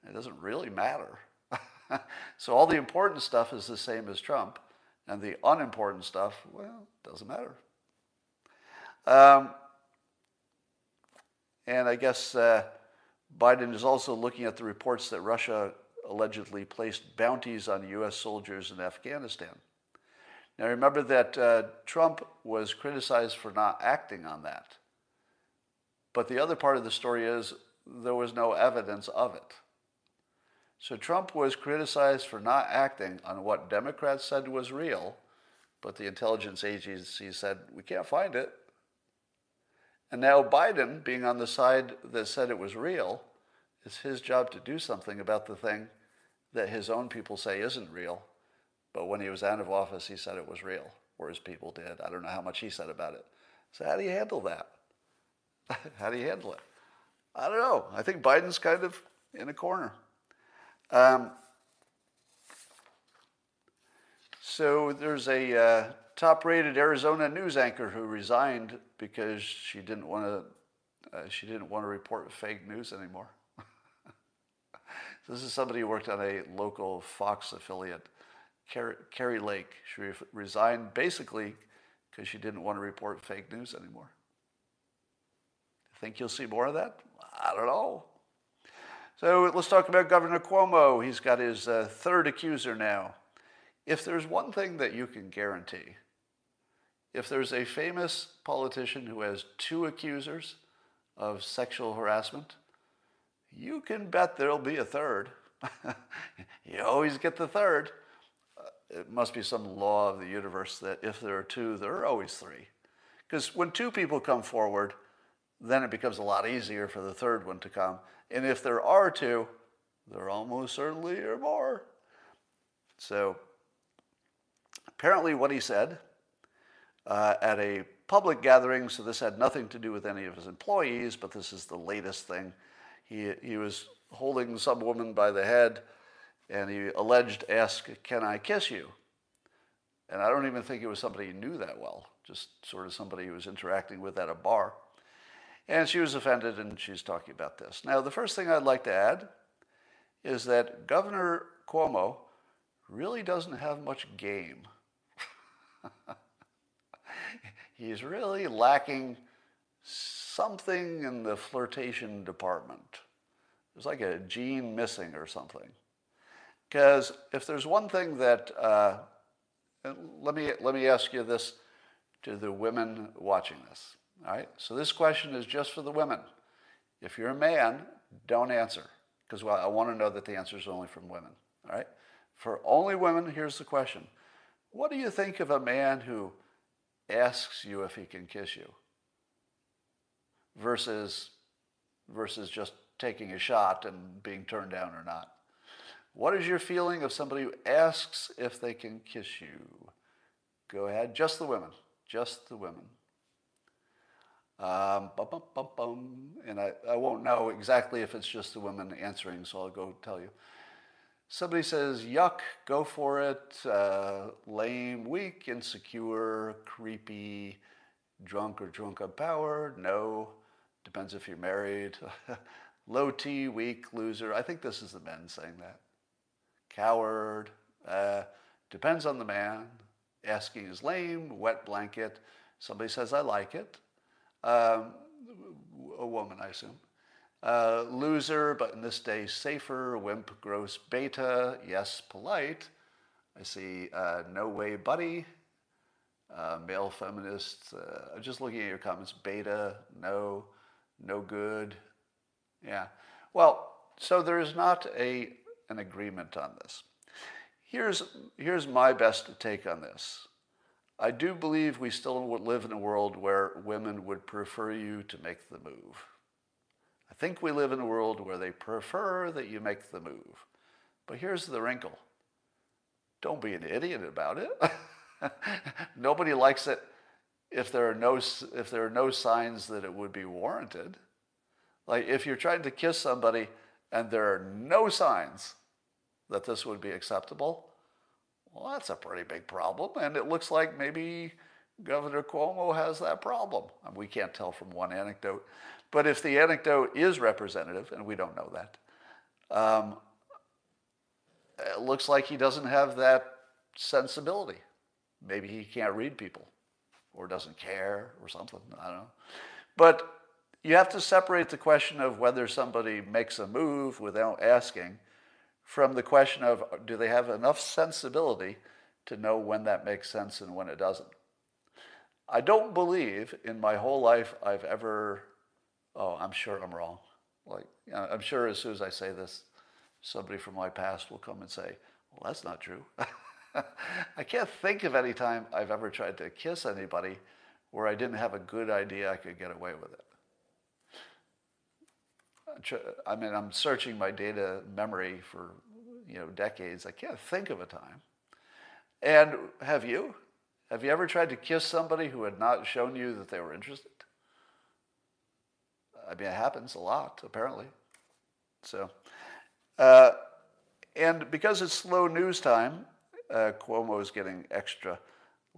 It doesn't really matter. so all the important stuff is the same as Trump, and the unimportant stuff, well, doesn't matter. Um, and I guess uh, Biden is also looking at the reports that Russia allegedly placed bounties on U.S. soldiers in Afghanistan. Now remember that uh, Trump was criticized for not acting on that. But the other part of the story is there was no evidence of it. So Trump was criticized for not acting on what Democrats said was real, but the intelligence agencies said, we can't find it. And now Biden, being on the side that said it was real, it's his job to do something about the thing that his own people say isn't real. But when he was out of office, he said it was real, or his people did. I don't know how much he said about it. So, how do you handle that? how do you handle it? I don't know. I think Biden's kind of in a corner. Um, so, there's a uh, top rated Arizona news anchor who resigned because she didn't want to. Uh, she didn't want to report fake news anymore. This is somebody who worked on a local Fox affiliate, Kari Lake. She resigned basically because she didn't want to report fake news anymore. Think you'll see more of that? I don't know. So let's talk about Governor Cuomo. He's got his uh, third accuser now. If there's one thing that you can guarantee, if there's a famous politician who has two accusers of sexual harassment, you can bet there'll be a third. you always get the third. Uh, it must be some law of the universe that if there are two, there are always three. Because when two people come forward, then it becomes a lot easier for the third one to come. And if there are two, there almost certainly are more. So apparently, what he said uh, at a public gathering, so this had nothing to do with any of his employees, but this is the latest thing he, he was holding some woman by the head and he alleged, asked, can I kiss you? And I don't even think it was somebody he knew that well, just sort of somebody he was interacting with at a bar. And she was offended and she's talking about this. Now, the first thing I'd like to add is that Governor Cuomo really doesn't have much game. He's really lacking something in the flirtation department. There's like a gene missing or something. Because if there's one thing that, uh, let me let me ask you this to the women watching this. All right. So this question is just for the women. If you're a man, don't answer because well, I want to know that the answer is only from women. All right. For only women, here's the question: What do you think of a man who asks you if he can kiss you? versus, versus just taking a shot and being turned down or not. What is your feeling of somebody who asks if they can kiss you? Go ahead. Just the women. Just the women. Um, bum, bum, bum, bum. And I, I won't know exactly if it's just the women answering, so I'll go tell you. Somebody says, yuck, go for it, uh, lame, weak, insecure, creepy, drunk or drunk on power, no. Depends if you're married. Low T, weak, loser. I think this is the men saying that. Coward. Uh, depends on the man. Asking is lame. Wet blanket. Somebody says, I like it. Um, a woman, I assume. Uh, loser, but in this day safer. Wimp, gross, beta. Yes, polite. I see uh, no way, buddy. Uh, male feminist. Uh, just looking at your comments. Beta, no, no good. Yeah. Well, so there is not a an agreement on this. Here's here's my best take on this. I do believe we still live in a world where women would prefer you to make the move. I think we live in a world where they prefer that you make the move. But here's the wrinkle don't be an idiot about it. Nobody likes it if there are no if there are no signs that it would be warranted. Like if you're trying to kiss somebody and there are no signs that this would be acceptable, well, that's a pretty big problem. And it looks like maybe Governor Cuomo has that problem. And we can't tell from one anecdote. But if the anecdote is representative, and we don't know that, um, it looks like he doesn't have that sensibility. Maybe he can't read people or doesn't care or something. I don't know. But you have to separate the question of whether somebody makes a move without asking from the question of do they have enough sensibility to know when that makes sense and when it doesn't. I don't believe in my whole life I've ever, oh, I'm sure I'm wrong. Like, know, I'm sure as soon as I say this, somebody from my past will come and say, well, that's not true. I can't think of any time I've ever tried to kiss anybody where I didn't have a good idea I could get away with it. I mean, I'm searching my data memory for, you know, decades. I can't think of a time. And have you? Have you ever tried to kiss somebody who had not shown you that they were interested? I mean, it happens a lot, apparently. So, uh, and because it's slow news time, uh, Cuomo is getting extra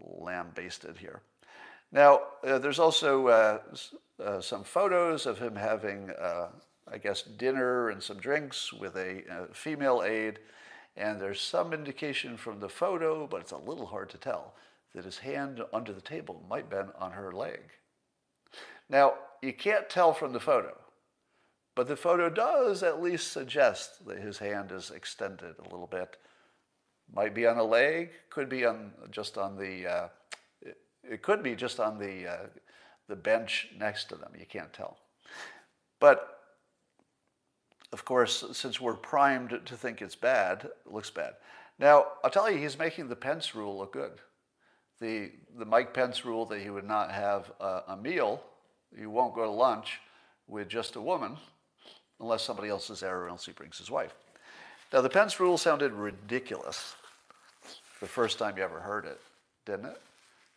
lambasted here. Now, uh, there's also uh, uh, some photos of him having, uh, I guess, dinner and some drinks with a, female aide. And there's some indication from the photo, but it's a little hard to tell, that his hand under the table might have been on her leg. Now, you can't tell from the photo, but the photo does at least suggest that his hand is extended a little bit. Might be on a leg, could be on just on the, uh, it, it, could be just on the, uh, the bench next to them. You can't tell. But of course, since we're primed to think it's bad, it looks bad. Now, I'll tell you, he's making the Pence rule look good. The, the Mike Pence rule that he would not have a, a meal, you won't go to lunch with just a woman, unless somebody else is there or else he brings his wife. Now, the Pence rule sounded ridiculous the first time you ever heard it, didn't it?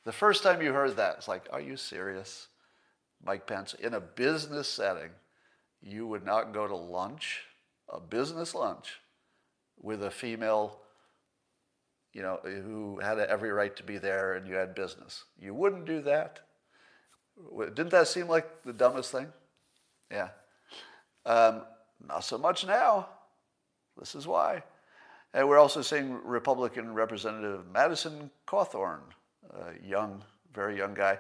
The first time you heard that, it's like, are you serious? Mike Pence, in a business setting, you would not go to lunch, a business lunch, with a female, you know, who had every right to be there and you had business. You wouldn't do that. Didn't that seem like the dumbest thing? Yeah. Um, not so much now. This is why. And we're also seeing Republican Representative Madison Cawthorn, a young, very young guy,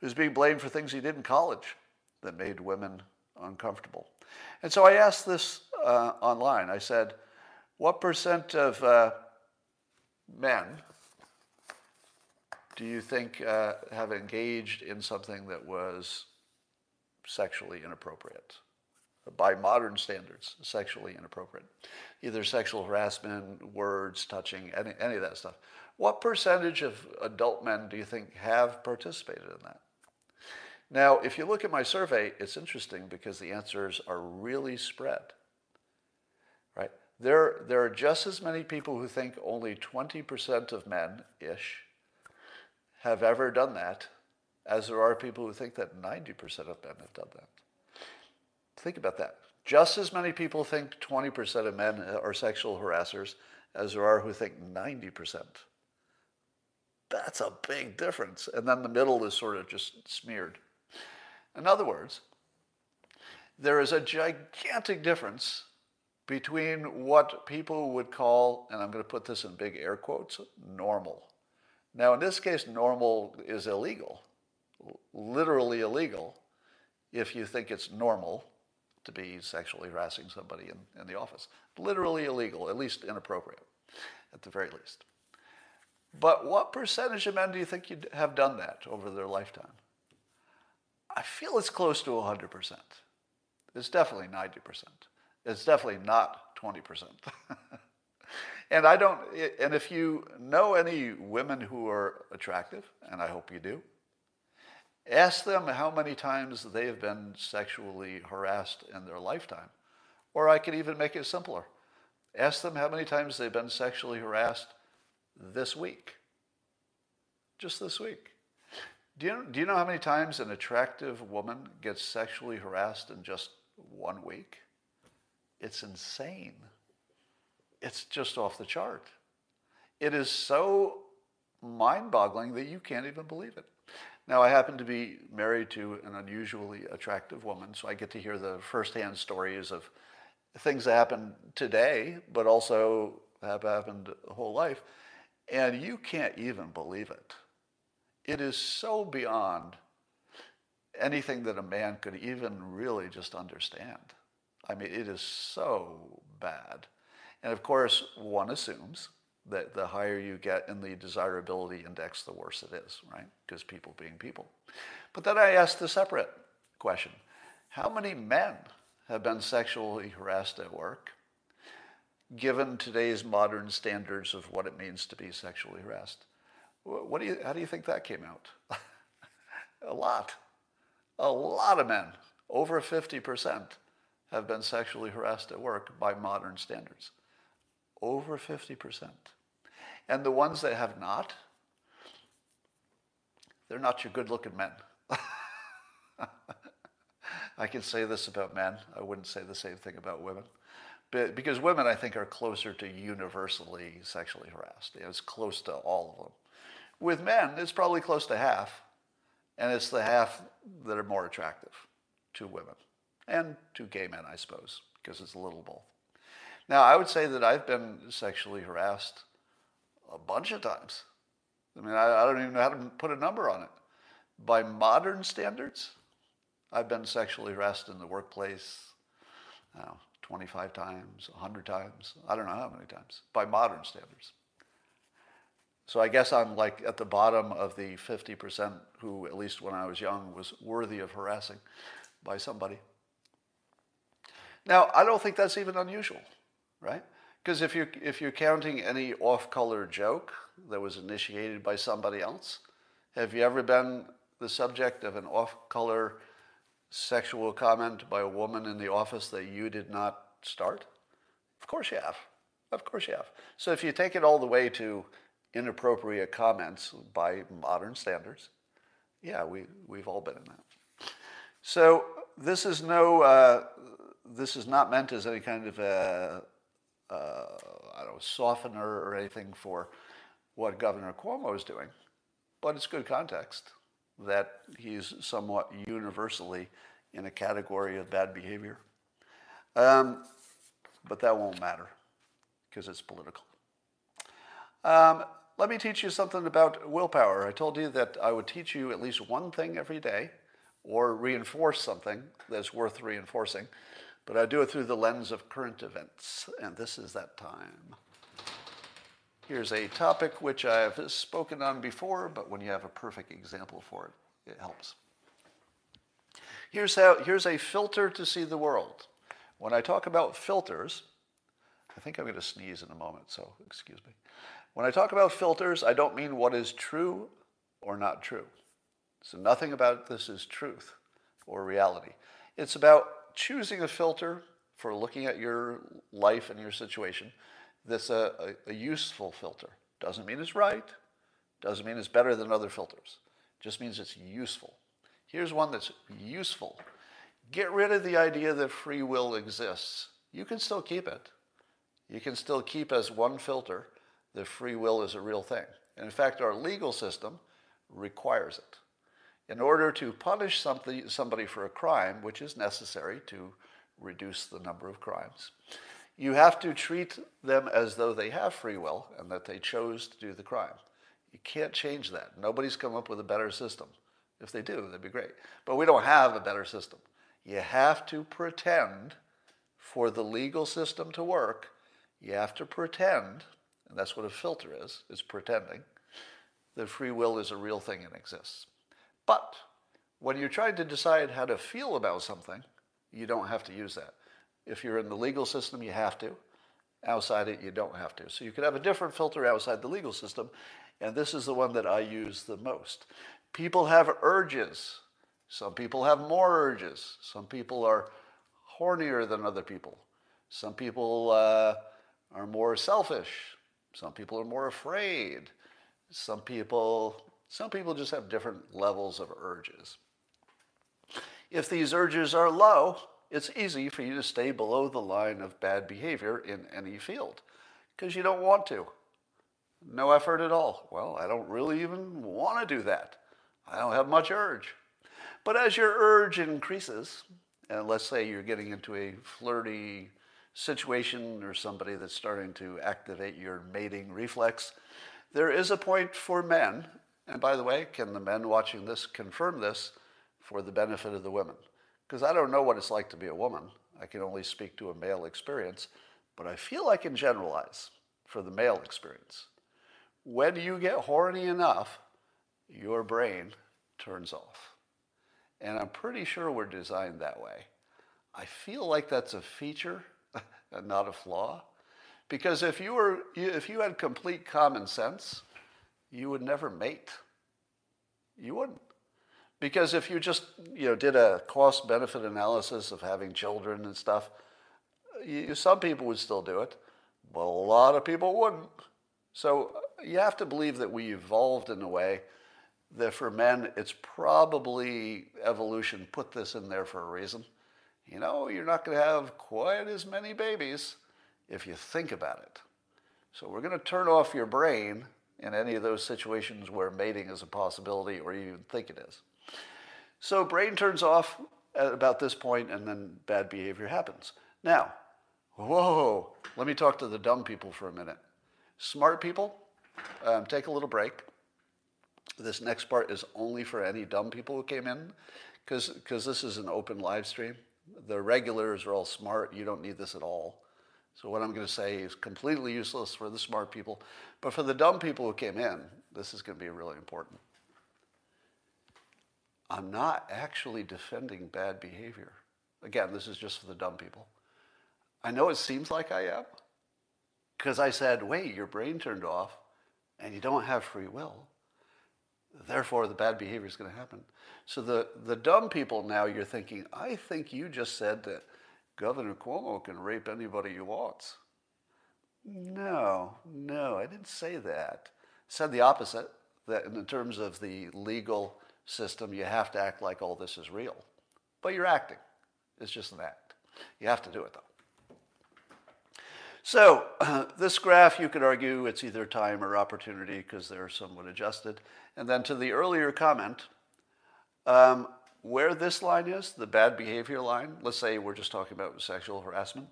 who's being blamed for things he did in college that made women uncomfortable. And so I asked this uh, online. I said, What percent of uh, men do you think uh, have engaged in something that was sexually inappropriate? by modern standards, sexually inappropriate. Either sexual harassment, words, touching, any, any of that stuff. What percentage of adult men do you think have participated in that? Now, if you look at my survey, it's interesting because the answers are really spread. Right? There, there are just as many people who think only 20% of men ish have ever done that as there are people who think that 90% of men have done that. Think about that. Just as many people think 20% of men are sexual harassers as there are who think 90%. That's a big difference. And then the middle is sort of just smeared. In other words, there is a gigantic difference between what people would call, and I'm going to put this in big air quotes, normal. Now, in this case, normal is illegal, literally illegal, if you think it's normal to be sexually harassing somebody in, in the office. Literally illegal, at least inappropriate, at the very least. But what percentage of men do you think you have done that over their lifetime? I feel it's close to 100%. It's definitely 90%. It's definitely not 20%. and I don't, and if you know any women who are attractive, and I hope you do, ask them how many times they have been sexually harassed in their lifetime. Or I could even make it simpler. Ask them how many times they've been sexually harassed this week. Just this week. Do you, do you know how many times an attractive woman gets sexually harassed in just one week? It's insane. It's just off the chart. It is so mind boggling that you can't even believe it. Now, I happen to be married to an unusually attractive woman, so I get to hear the firsthand stories of things that happen today, but also have happened a whole life. And you can't even believe it. It is so beyond anything that a man could even really just understand. I mean, it is so bad. And of course, one assumes that the higher you get in the desirability index, the worse it is, right? Because people being people. But then I asked the separate question How many men have been sexually harassed at work, given today's modern standards of what it means to be sexually harassed? What do you, how do you think that came out? a lot. A lot of men, over 50%, have been sexually harassed at work by modern standards. Over 50%. And the ones that have not, they're not your good looking men. I can say this about men. I wouldn't say the same thing about women. But because women, I think, are closer to universally sexually harassed. It's close to all of them. With men, it's probably close to half, and it's the half that are more attractive to women and to gay men, I suppose, because it's a little both. Now, I would say that I've been sexually harassed a bunch of times. I mean, I, I don't even know how to put a number on it. By modern standards, I've been sexually harassed in the workplace know, 25 times, 100 times, I don't know how many times, by modern standards. So I guess I'm like at the bottom of the 50% who, at least when I was young, was worthy of harassing by somebody. Now, I don't think that's even unusual, right? Because if you're, if you're counting any off color joke that was initiated by somebody else, have you ever been the subject of an off color sexual comment by a woman in the office that you did not start? Of course you have. Of course you have. So if you take it all the way to inappropriate comments by modern standards. Yeah, we, we've all been in that. So this is no, uh, this is not meant as any kind of a, uh, I don't know, softener or anything for what Governor Cuomo is doing, but it's good context that he's somewhat universally in a category of bad behavior. Um, but that won't matter because it's political. Um, let me teach you something about willpower. I told you that I would teach you at least one thing every day or reinforce something that's worth reinforcing, but I do it through the lens of current events, and this is that time. Here's a topic which I've spoken on before, but when you have a perfect example for it, it helps. Here's, how, here's a filter to see the world. When I talk about filters, I think I'm going to sneeze in a moment, so excuse me. When I talk about filters, I don't mean what is true or not true. So nothing about this is truth or reality. It's about choosing a filter for looking at your life and your situation that's a, uh, a, a useful filter. Doesn't mean it's right, doesn't mean it's better than other filters. Just means it's useful. Here's one that's useful. Get rid of the idea that free will exists. You can still keep it. You can still keep as one filter that free will is a real thing. And in fact, our legal system requires it. In order to punish somebody, for a crime, which is necessary to reduce the number of crimes, you have to treat them as though they have free will and that they chose to do the crime. You can't change that. Nobody's come up with a better system. If they do, that'd be great. But we don't have a better system. You have to pretend for the legal system to work, you have to pretend, and that's what a filter is, is pretending, that free will is a real thing and exists. But when you're trying to decide how to feel about something, you don't have to use that. If you're in the legal system, you have to. Outside it, you don't have to. So you could have a different filter outside the legal system, and this is the one that I use the most. People have urges. Some people have more urges. Some people are hornier than other people. Some people uh, are more selfish. Some people are more afraid. Some people, some people just have different levels of urges. If these urges are low, it's easy for you to stay below the line of bad behavior in any field because you don't want to. No effort at all. Well, I don't really even want to do that. I don't have much urge. But as your urge increases, and let's say you're getting into a flirty situation or somebody that's starting to activate your mating reflex, there is a point for men, and by the way, can the men watching this confirm this for the benefit of the women? Because I don't know what it's like to be a woman. I can only speak to a male experience, but I feel I can generalize for the male experience. When you get horny enough, your brain turns off. And I'm pretty sure we're designed that way. I feel like that's a feature and not a flaw. Because if you, were, if you had complete common sense, you would never mate. You wouldn't. Because if you just you know, did a cost benefit analysis of having children and stuff, you, some people would still do it, but a lot of people wouldn't. So uh, you have to believe that we evolved in a way that for men, it's probably evolution put this in there for a reason. You know, you're not going to have quite as many babies if you think about it. So we're going to turn off your brain in any of those situations where mating is a possibility or you even think it is. So brain turns off at about this point and then bad behavior happens. Now, whoa, let me talk to the dumb people for a minute. Smart people, um, take a little break. This next part is only for any dumb people who came in because cause this is an open live stream. The regulars are all smart. You don't need this at all. So what I'm going to say is completely useless for the smart people. But for the dumb people who came in, this is going to be really important. I'm not actually defending bad behavior. Again, this is just for the dumb people. I know it seems like I am because I said, wait, your brain turned off and you don't have free will. Therefore, the bad behavior is going to happen. So the, the dumb people now, you're thinking, I think you just said that Governor Cuomo can rape anybody he wants. No, no, I didn't say that. I said the opposite, that in terms of the legal system, you have to act like all this is real. But you're acting. It's just an act. You have to do it, though. So uh, this graph, you could argue it's either time or opportunity because they're somewhat adjusted. And then to the earlier comment, um, where this line is, the bad behavior line, let's say we're just talking about sexual harassment,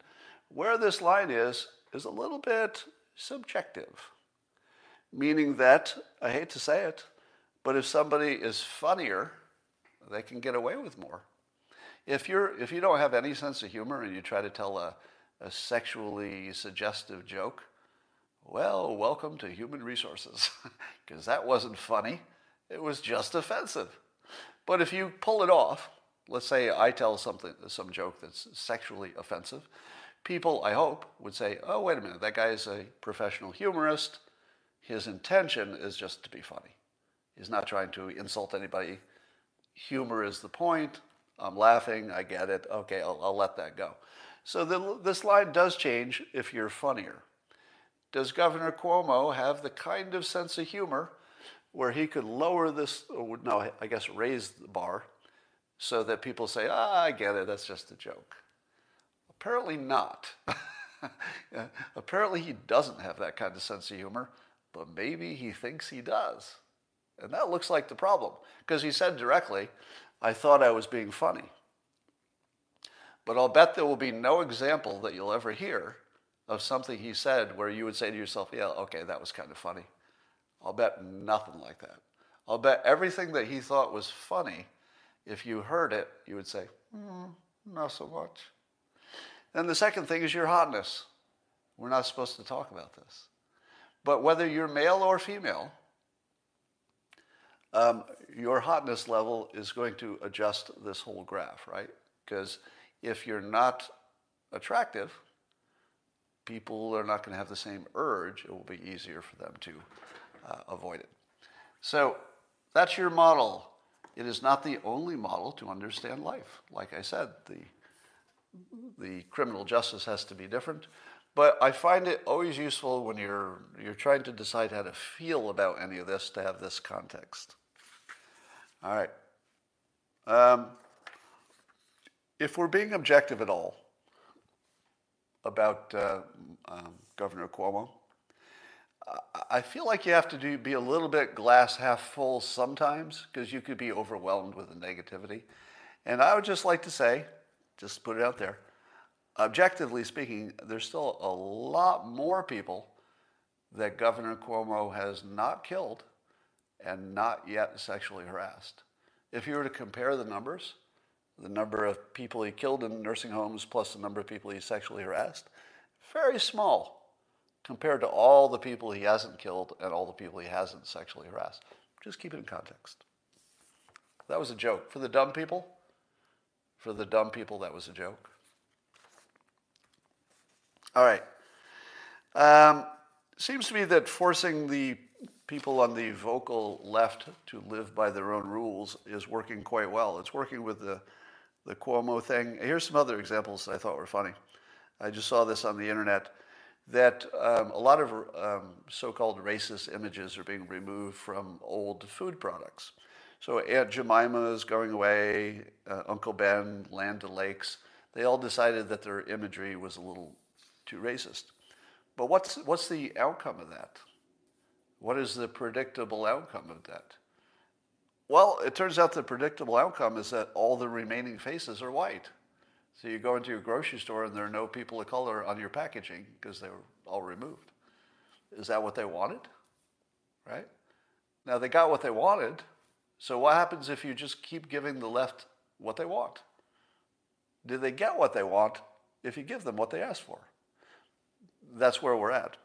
where this line is, is a little bit subjective. Meaning that, I hate to say it, but if somebody is funnier, they can get away with more. If, you're, if you don't have any sense of humor and you try to tell a, a sexually suggestive joke, well, welcome to human resources, because that wasn't funny. It was just offensive. But if you pull it off, let's say I tell something, some joke that's sexually offensive, people, I hope, would say, oh, wait a minute, that guy is a professional humorist. His intention is just to be funny. He's not trying to insult anybody. Humor is the point. I'm laughing. I get it. Okay, I'll, I'll let that go. So the, this line does change if you're funnier. Does Governor Cuomo have the kind of sense of humor where he could lower this, or no, I guess raise the bar so that people say, ah, I get it, that's just a joke? Apparently not. Apparently he doesn't have that kind of sense of humor, but maybe he thinks he does. And that looks like the problem, because he said directly, I thought I was being funny. But I'll bet there will be no example that you'll ever hear of something he said where you would say to yourself, yeah, okay, that was kind of funny. I'll bet nothing like that. I'll bet everything that he thought was funny, if you heard it, you would say, Mm, not so much. And the second thing is your hotness. We're not supposed to talk about this. But whether you're male or female, um, your hotness level is going to adjust this whole graph, right? Because if you're not attractive, people are not going to have the same urge. It will be easier for them to uh, avoid it. So that's your model. It is not the only model to understand life. Like I said, the, the criminal justice has to be different. But I find it always useful when you're, you're trying to decide how to feel about any of this to have this context. All right. Um, if we're being objective at all about uh, um, Governor Cuomo, I feel like you have to do, be a little bit glass half full sometimes because you could be overwhelmed with the negativity. And I would just like to say, just put it out there, objectively speaking, there's still a lot more people that Governor Cuomo has not killed and not yet sexually harassed. If you were to compare the numbers, the number of people he killed in nursing homes plus the number of people he sexually harassed, very small compared to all the people he hasn't killed and all the people he hasn't sexually harassed. Just keep it in context. That was a joke. For the dumb people, for the dumb people, that was a joke. All right. Um, seems to me that forcing the people on the vocal left to live by their own rules is working quite well. It's working with the, the Cuomo thing. Here's some other examples I thought were funny. I just saw this on the internet that um, a lot of um, so called racist images are being removed from old food products. So Aunt Jemima is going away, uh, Uncle Ben, Land O'Lakes. They all decided that their imagery was a little too racist. But what's, what's the outcome of that? What is the predictable outcome of that? Well, it turns out the predictable outcome is that all the remaining faces are white. So you go into your grocery store and there are no people of color on your packaging because they were all removed. Is that what they wanted? Right? Now they got what they wanted. So what happens if you just keep giving the left what they want? Do they get what they want if you give them what they ask for? That's where we're at.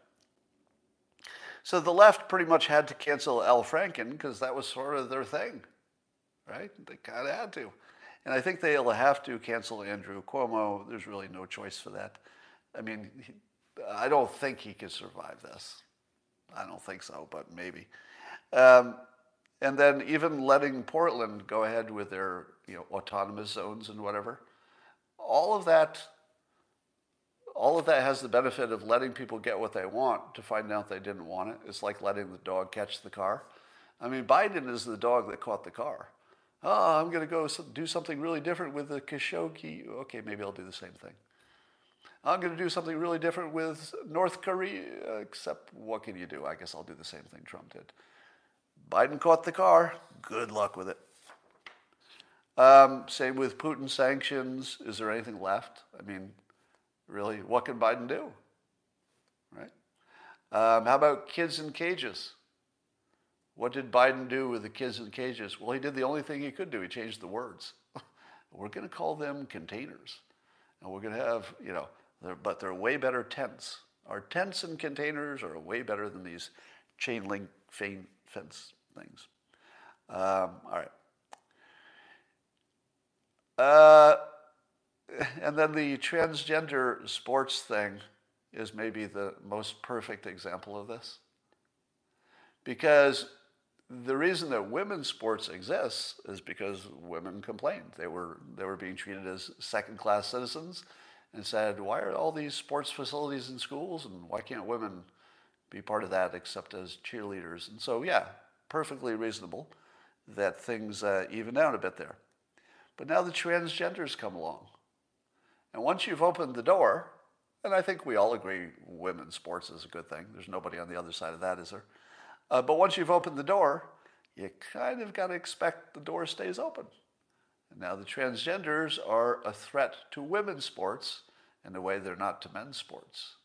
So the left pretty much had to cancel Al Franken because that was sort of their thing, right? They kind of had to. And I think they'll have to cancel Andrew Cuomo. There's really no choice for that. I mean, I don't think he could survive this. I don't think so, but maybe. Um, and then even letting Portland go ahead with their you know autonomous zones and whatever. All of that all of that has the benefit of letting people get what they want to find out they didn't want it. It's like letting the dog catch the car. I mean, Biden is the dog that caught the car. Oh, I'm going to go do something really different with the Khashoggi. Okay, maybe I'll do the same thing. I'm going to do something really different with North Korea, except what can you do? I guess I'll do the same thing Trump did. Biden caught the car. Good luck with it. Um, same with Putin sanctions. Is there anything left? I mean, really, what can Biden do? Right? Um, how about kids in cages? What did Biden do with the kids in the cages? Well, he did the only thing he could do. He changed the words. we're going to call them containers. And we're going to have, you know, they're, but they're way better tents. Our tents and containers are way better than these chain link fence things. Um, all right. Uh, and then the transgender sports thing is maybe the most perfect example of this. Because the reason that women's sports exists is because women complained. They were, they were being treated as second class citizens and said, why are all these sports facilities in schools and why can't women be part of that except as cheerleaders? And so, yeah, perfectly reasonable that things uh, even out a bit there. But now the transgenders come along. And once you've opened the door, and I think we all agree women's sports is a good thing. There's nobody on the other side of that, is there? Uh, but once you've opened the door, you kind of got to expect the door stays open. And now the transgenders are a threat to women's sports in a way they're not to men's sports.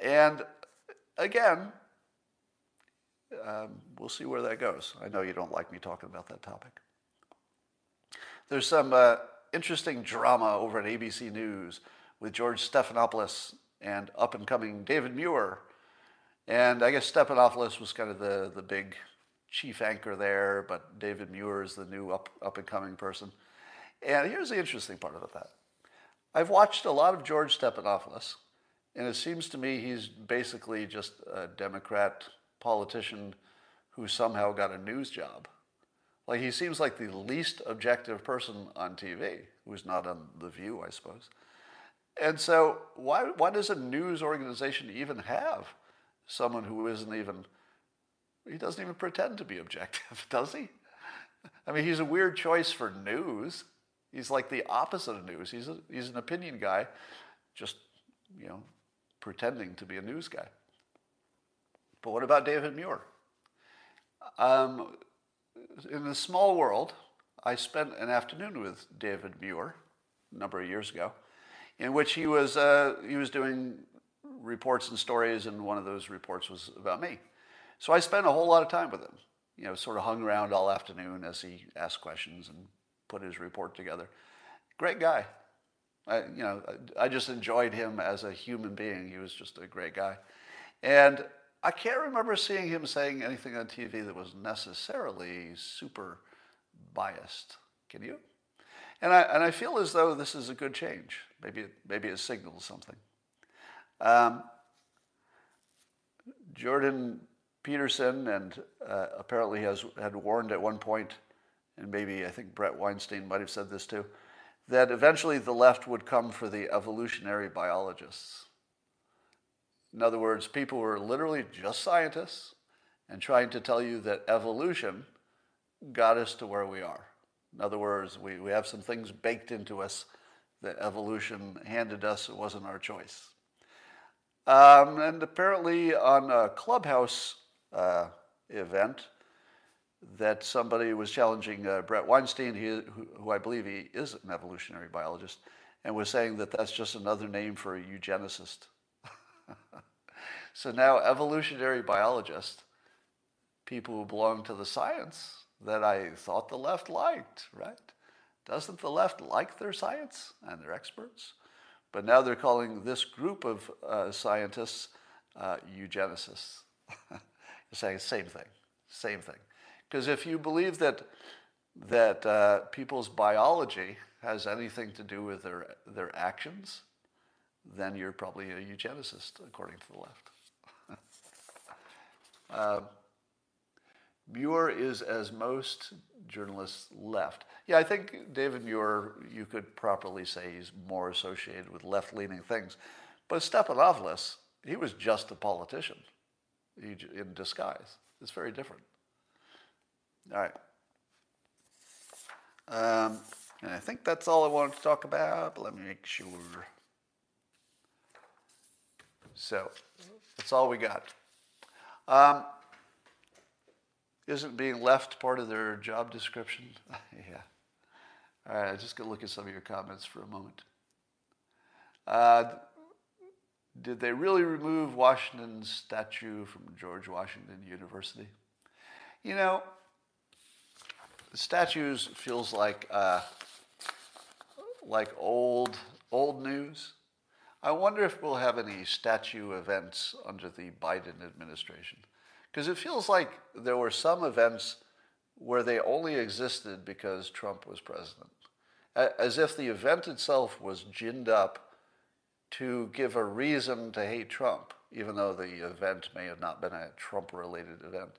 And again, um, we'll see where that goes. I know you don't like me talking about that topic. There's some uh, interesting drama over at ABC News with George Stephanopoulos and up and coming David Muir. And I guess Stephanopoulos was kind of the, the big chief anchor there, but David Muir is the new up, up and coming person. And here's the interesting part about that. I've watched a lot of George Stephanopoulos, and it seems to me he's basically just a Democrat politician who somehow got a news job. Like he seems like the least objective person on TV, who's not on The View, I suppose. And so, why, why does a news organization even have someone who isn't even, he doesn't even pretend to be objective, does he? I mean, he's a weird choice for news. He's like the opposite of news. He's, a, he's an opinion guy, just, you know, pretending to be a news guy. But what about David Muir? Um, in a small world, I spent an afternoon with David Muir a number of years ago, in which he was uh, he was doing reports and stories, and one of those reports was about me. So I spent a whole lot of time with him. You know, sort of hung around all afternoon as he asked questions and put his report together. Great guy. I, you know, I just enjoyed him as a human being. He was just a great guy, and I can't remember seeing him saying anything on TV that was necessarily super biased. Can you? And I, and I feel as though this is a good change. Maybe it, maybe it signals something. Um, Jordan Peterson and uh, apparently has had warned at one point, and maybe I think Bret Weinstein might have said this too, that eventually the left would come for the evolutionary biologists. In other words, people who are literally just scientists and trying to tell you that evolution got us to where we are. In other words, we, we have some things baked into us that evolution handed us, it wasn't our choice. Um, and apparently, on a clubhouse uh, event, that somebody was challenging uh, Bret Weinstein, who, who, I believe he is an evolutionary biologist, and was saying that that's just another name for a eugenicist. so now, evolutionary biologists, people who belong to the science that I thought the left liked, right? Doesn't the left like their science and their experts? But now they're calling this group of uh, scientists uh, eugenicists. You're saying same thing, same thing. Because if you believe that that uh, people's biology has anything to do with their their actions, then you're probably a eugenicist, according to the left. Muir is as most journalists left. Yeah, I think David Muir, you could properly say he's more associated with left leaning things. But Stephanopoulos, he was just a politician he, in disguise. It's very different. All right. Um, and I think that's all I wanted to talk about. Let me make sure. So that's all we got. Um, isn't being left part of their job description? yeah. All right, I'm just going to look at some of your comments for a moment. Uh, did they really remove Washington's statue from George Washington University? You know, statues feels like uh, like old old news. I wonder if we'll have any statue events under the Biden administration. Because it feels like there were some events where they only existed because Trump was president. As if the event itself was ginned up to give a reason to hate Trump, even though the event may have not been a Trump related event.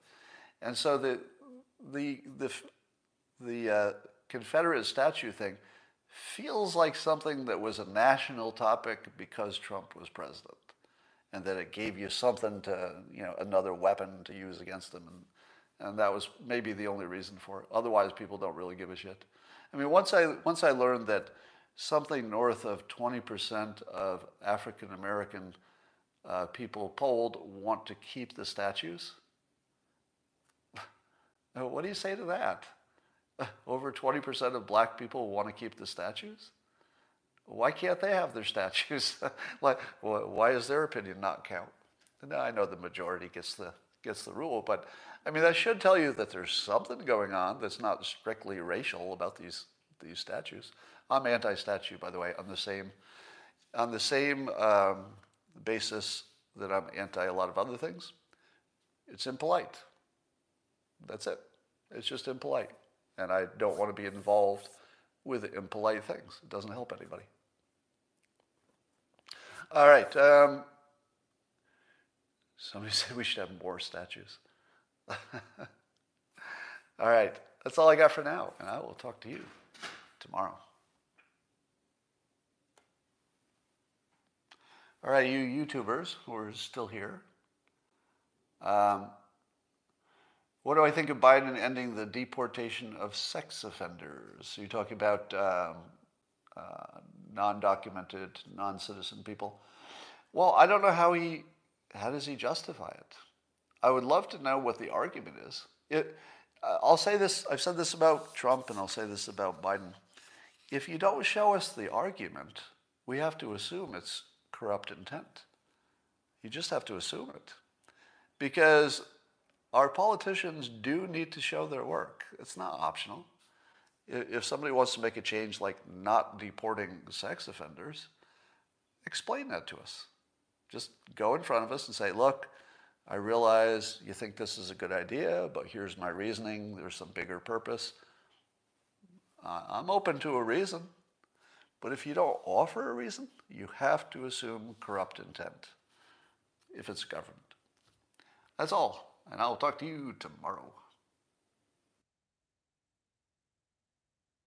And so the, the, the, the uh, Confederate statue thing feels like something that was a national topic because Trump was president and that it gave you something to, you know, another weapon to use against them. And, and that was maybe the only reason for it. Otherwise, people don't really give a shit. I mean, once I, once I learned that something north of 20% of African American uh, people polled want to keep the statues, what do you say to that? Over 20% of black people want to keep the statues? Why can't they have their statues? like, why is their opinion not count? Now I know the majority gets the gets the rule, but I mean that should tell you that there's something going on that's not strictly racial about these these statues. I'm anti-statue, by the way, on the same, on the same um, basis that I'm anti a lot of other things. It's impolite. That's it. It's just impolite. And I don't want to be involved with impolite things. It doesn't help anybody. All right. Um, somebody said we should have more statues. all right. That's all I got for now. And I will talk to you tomorrow. All right, you YouTubers who are still here. Um, what do I think of Biden ending the deportation of sex offenders? You're talking about um, uh, non-documented, non-citizen people. Well, I don't know how he, how does he justify it? I would love to know what the argument is. It, uh, I'll say this. I've said this about Trump, and I'll say this about Biden. If you don't show us the argument, we have to assume it's corrupt intent. You just have to assume it. Because our politicians do need to show their work. It's not optional. If somebody wants to make a change like not deporting sex offenders, explain that to us. Just go in front of us and say, look, I realize you think this is a good idea, but here's my reasoning. There's some bigger purpose. I'm open to a reason. But if you don't offer a reason, you have to assume corrupt intent if it's government. That's all, and I'll talk to you tomorrow.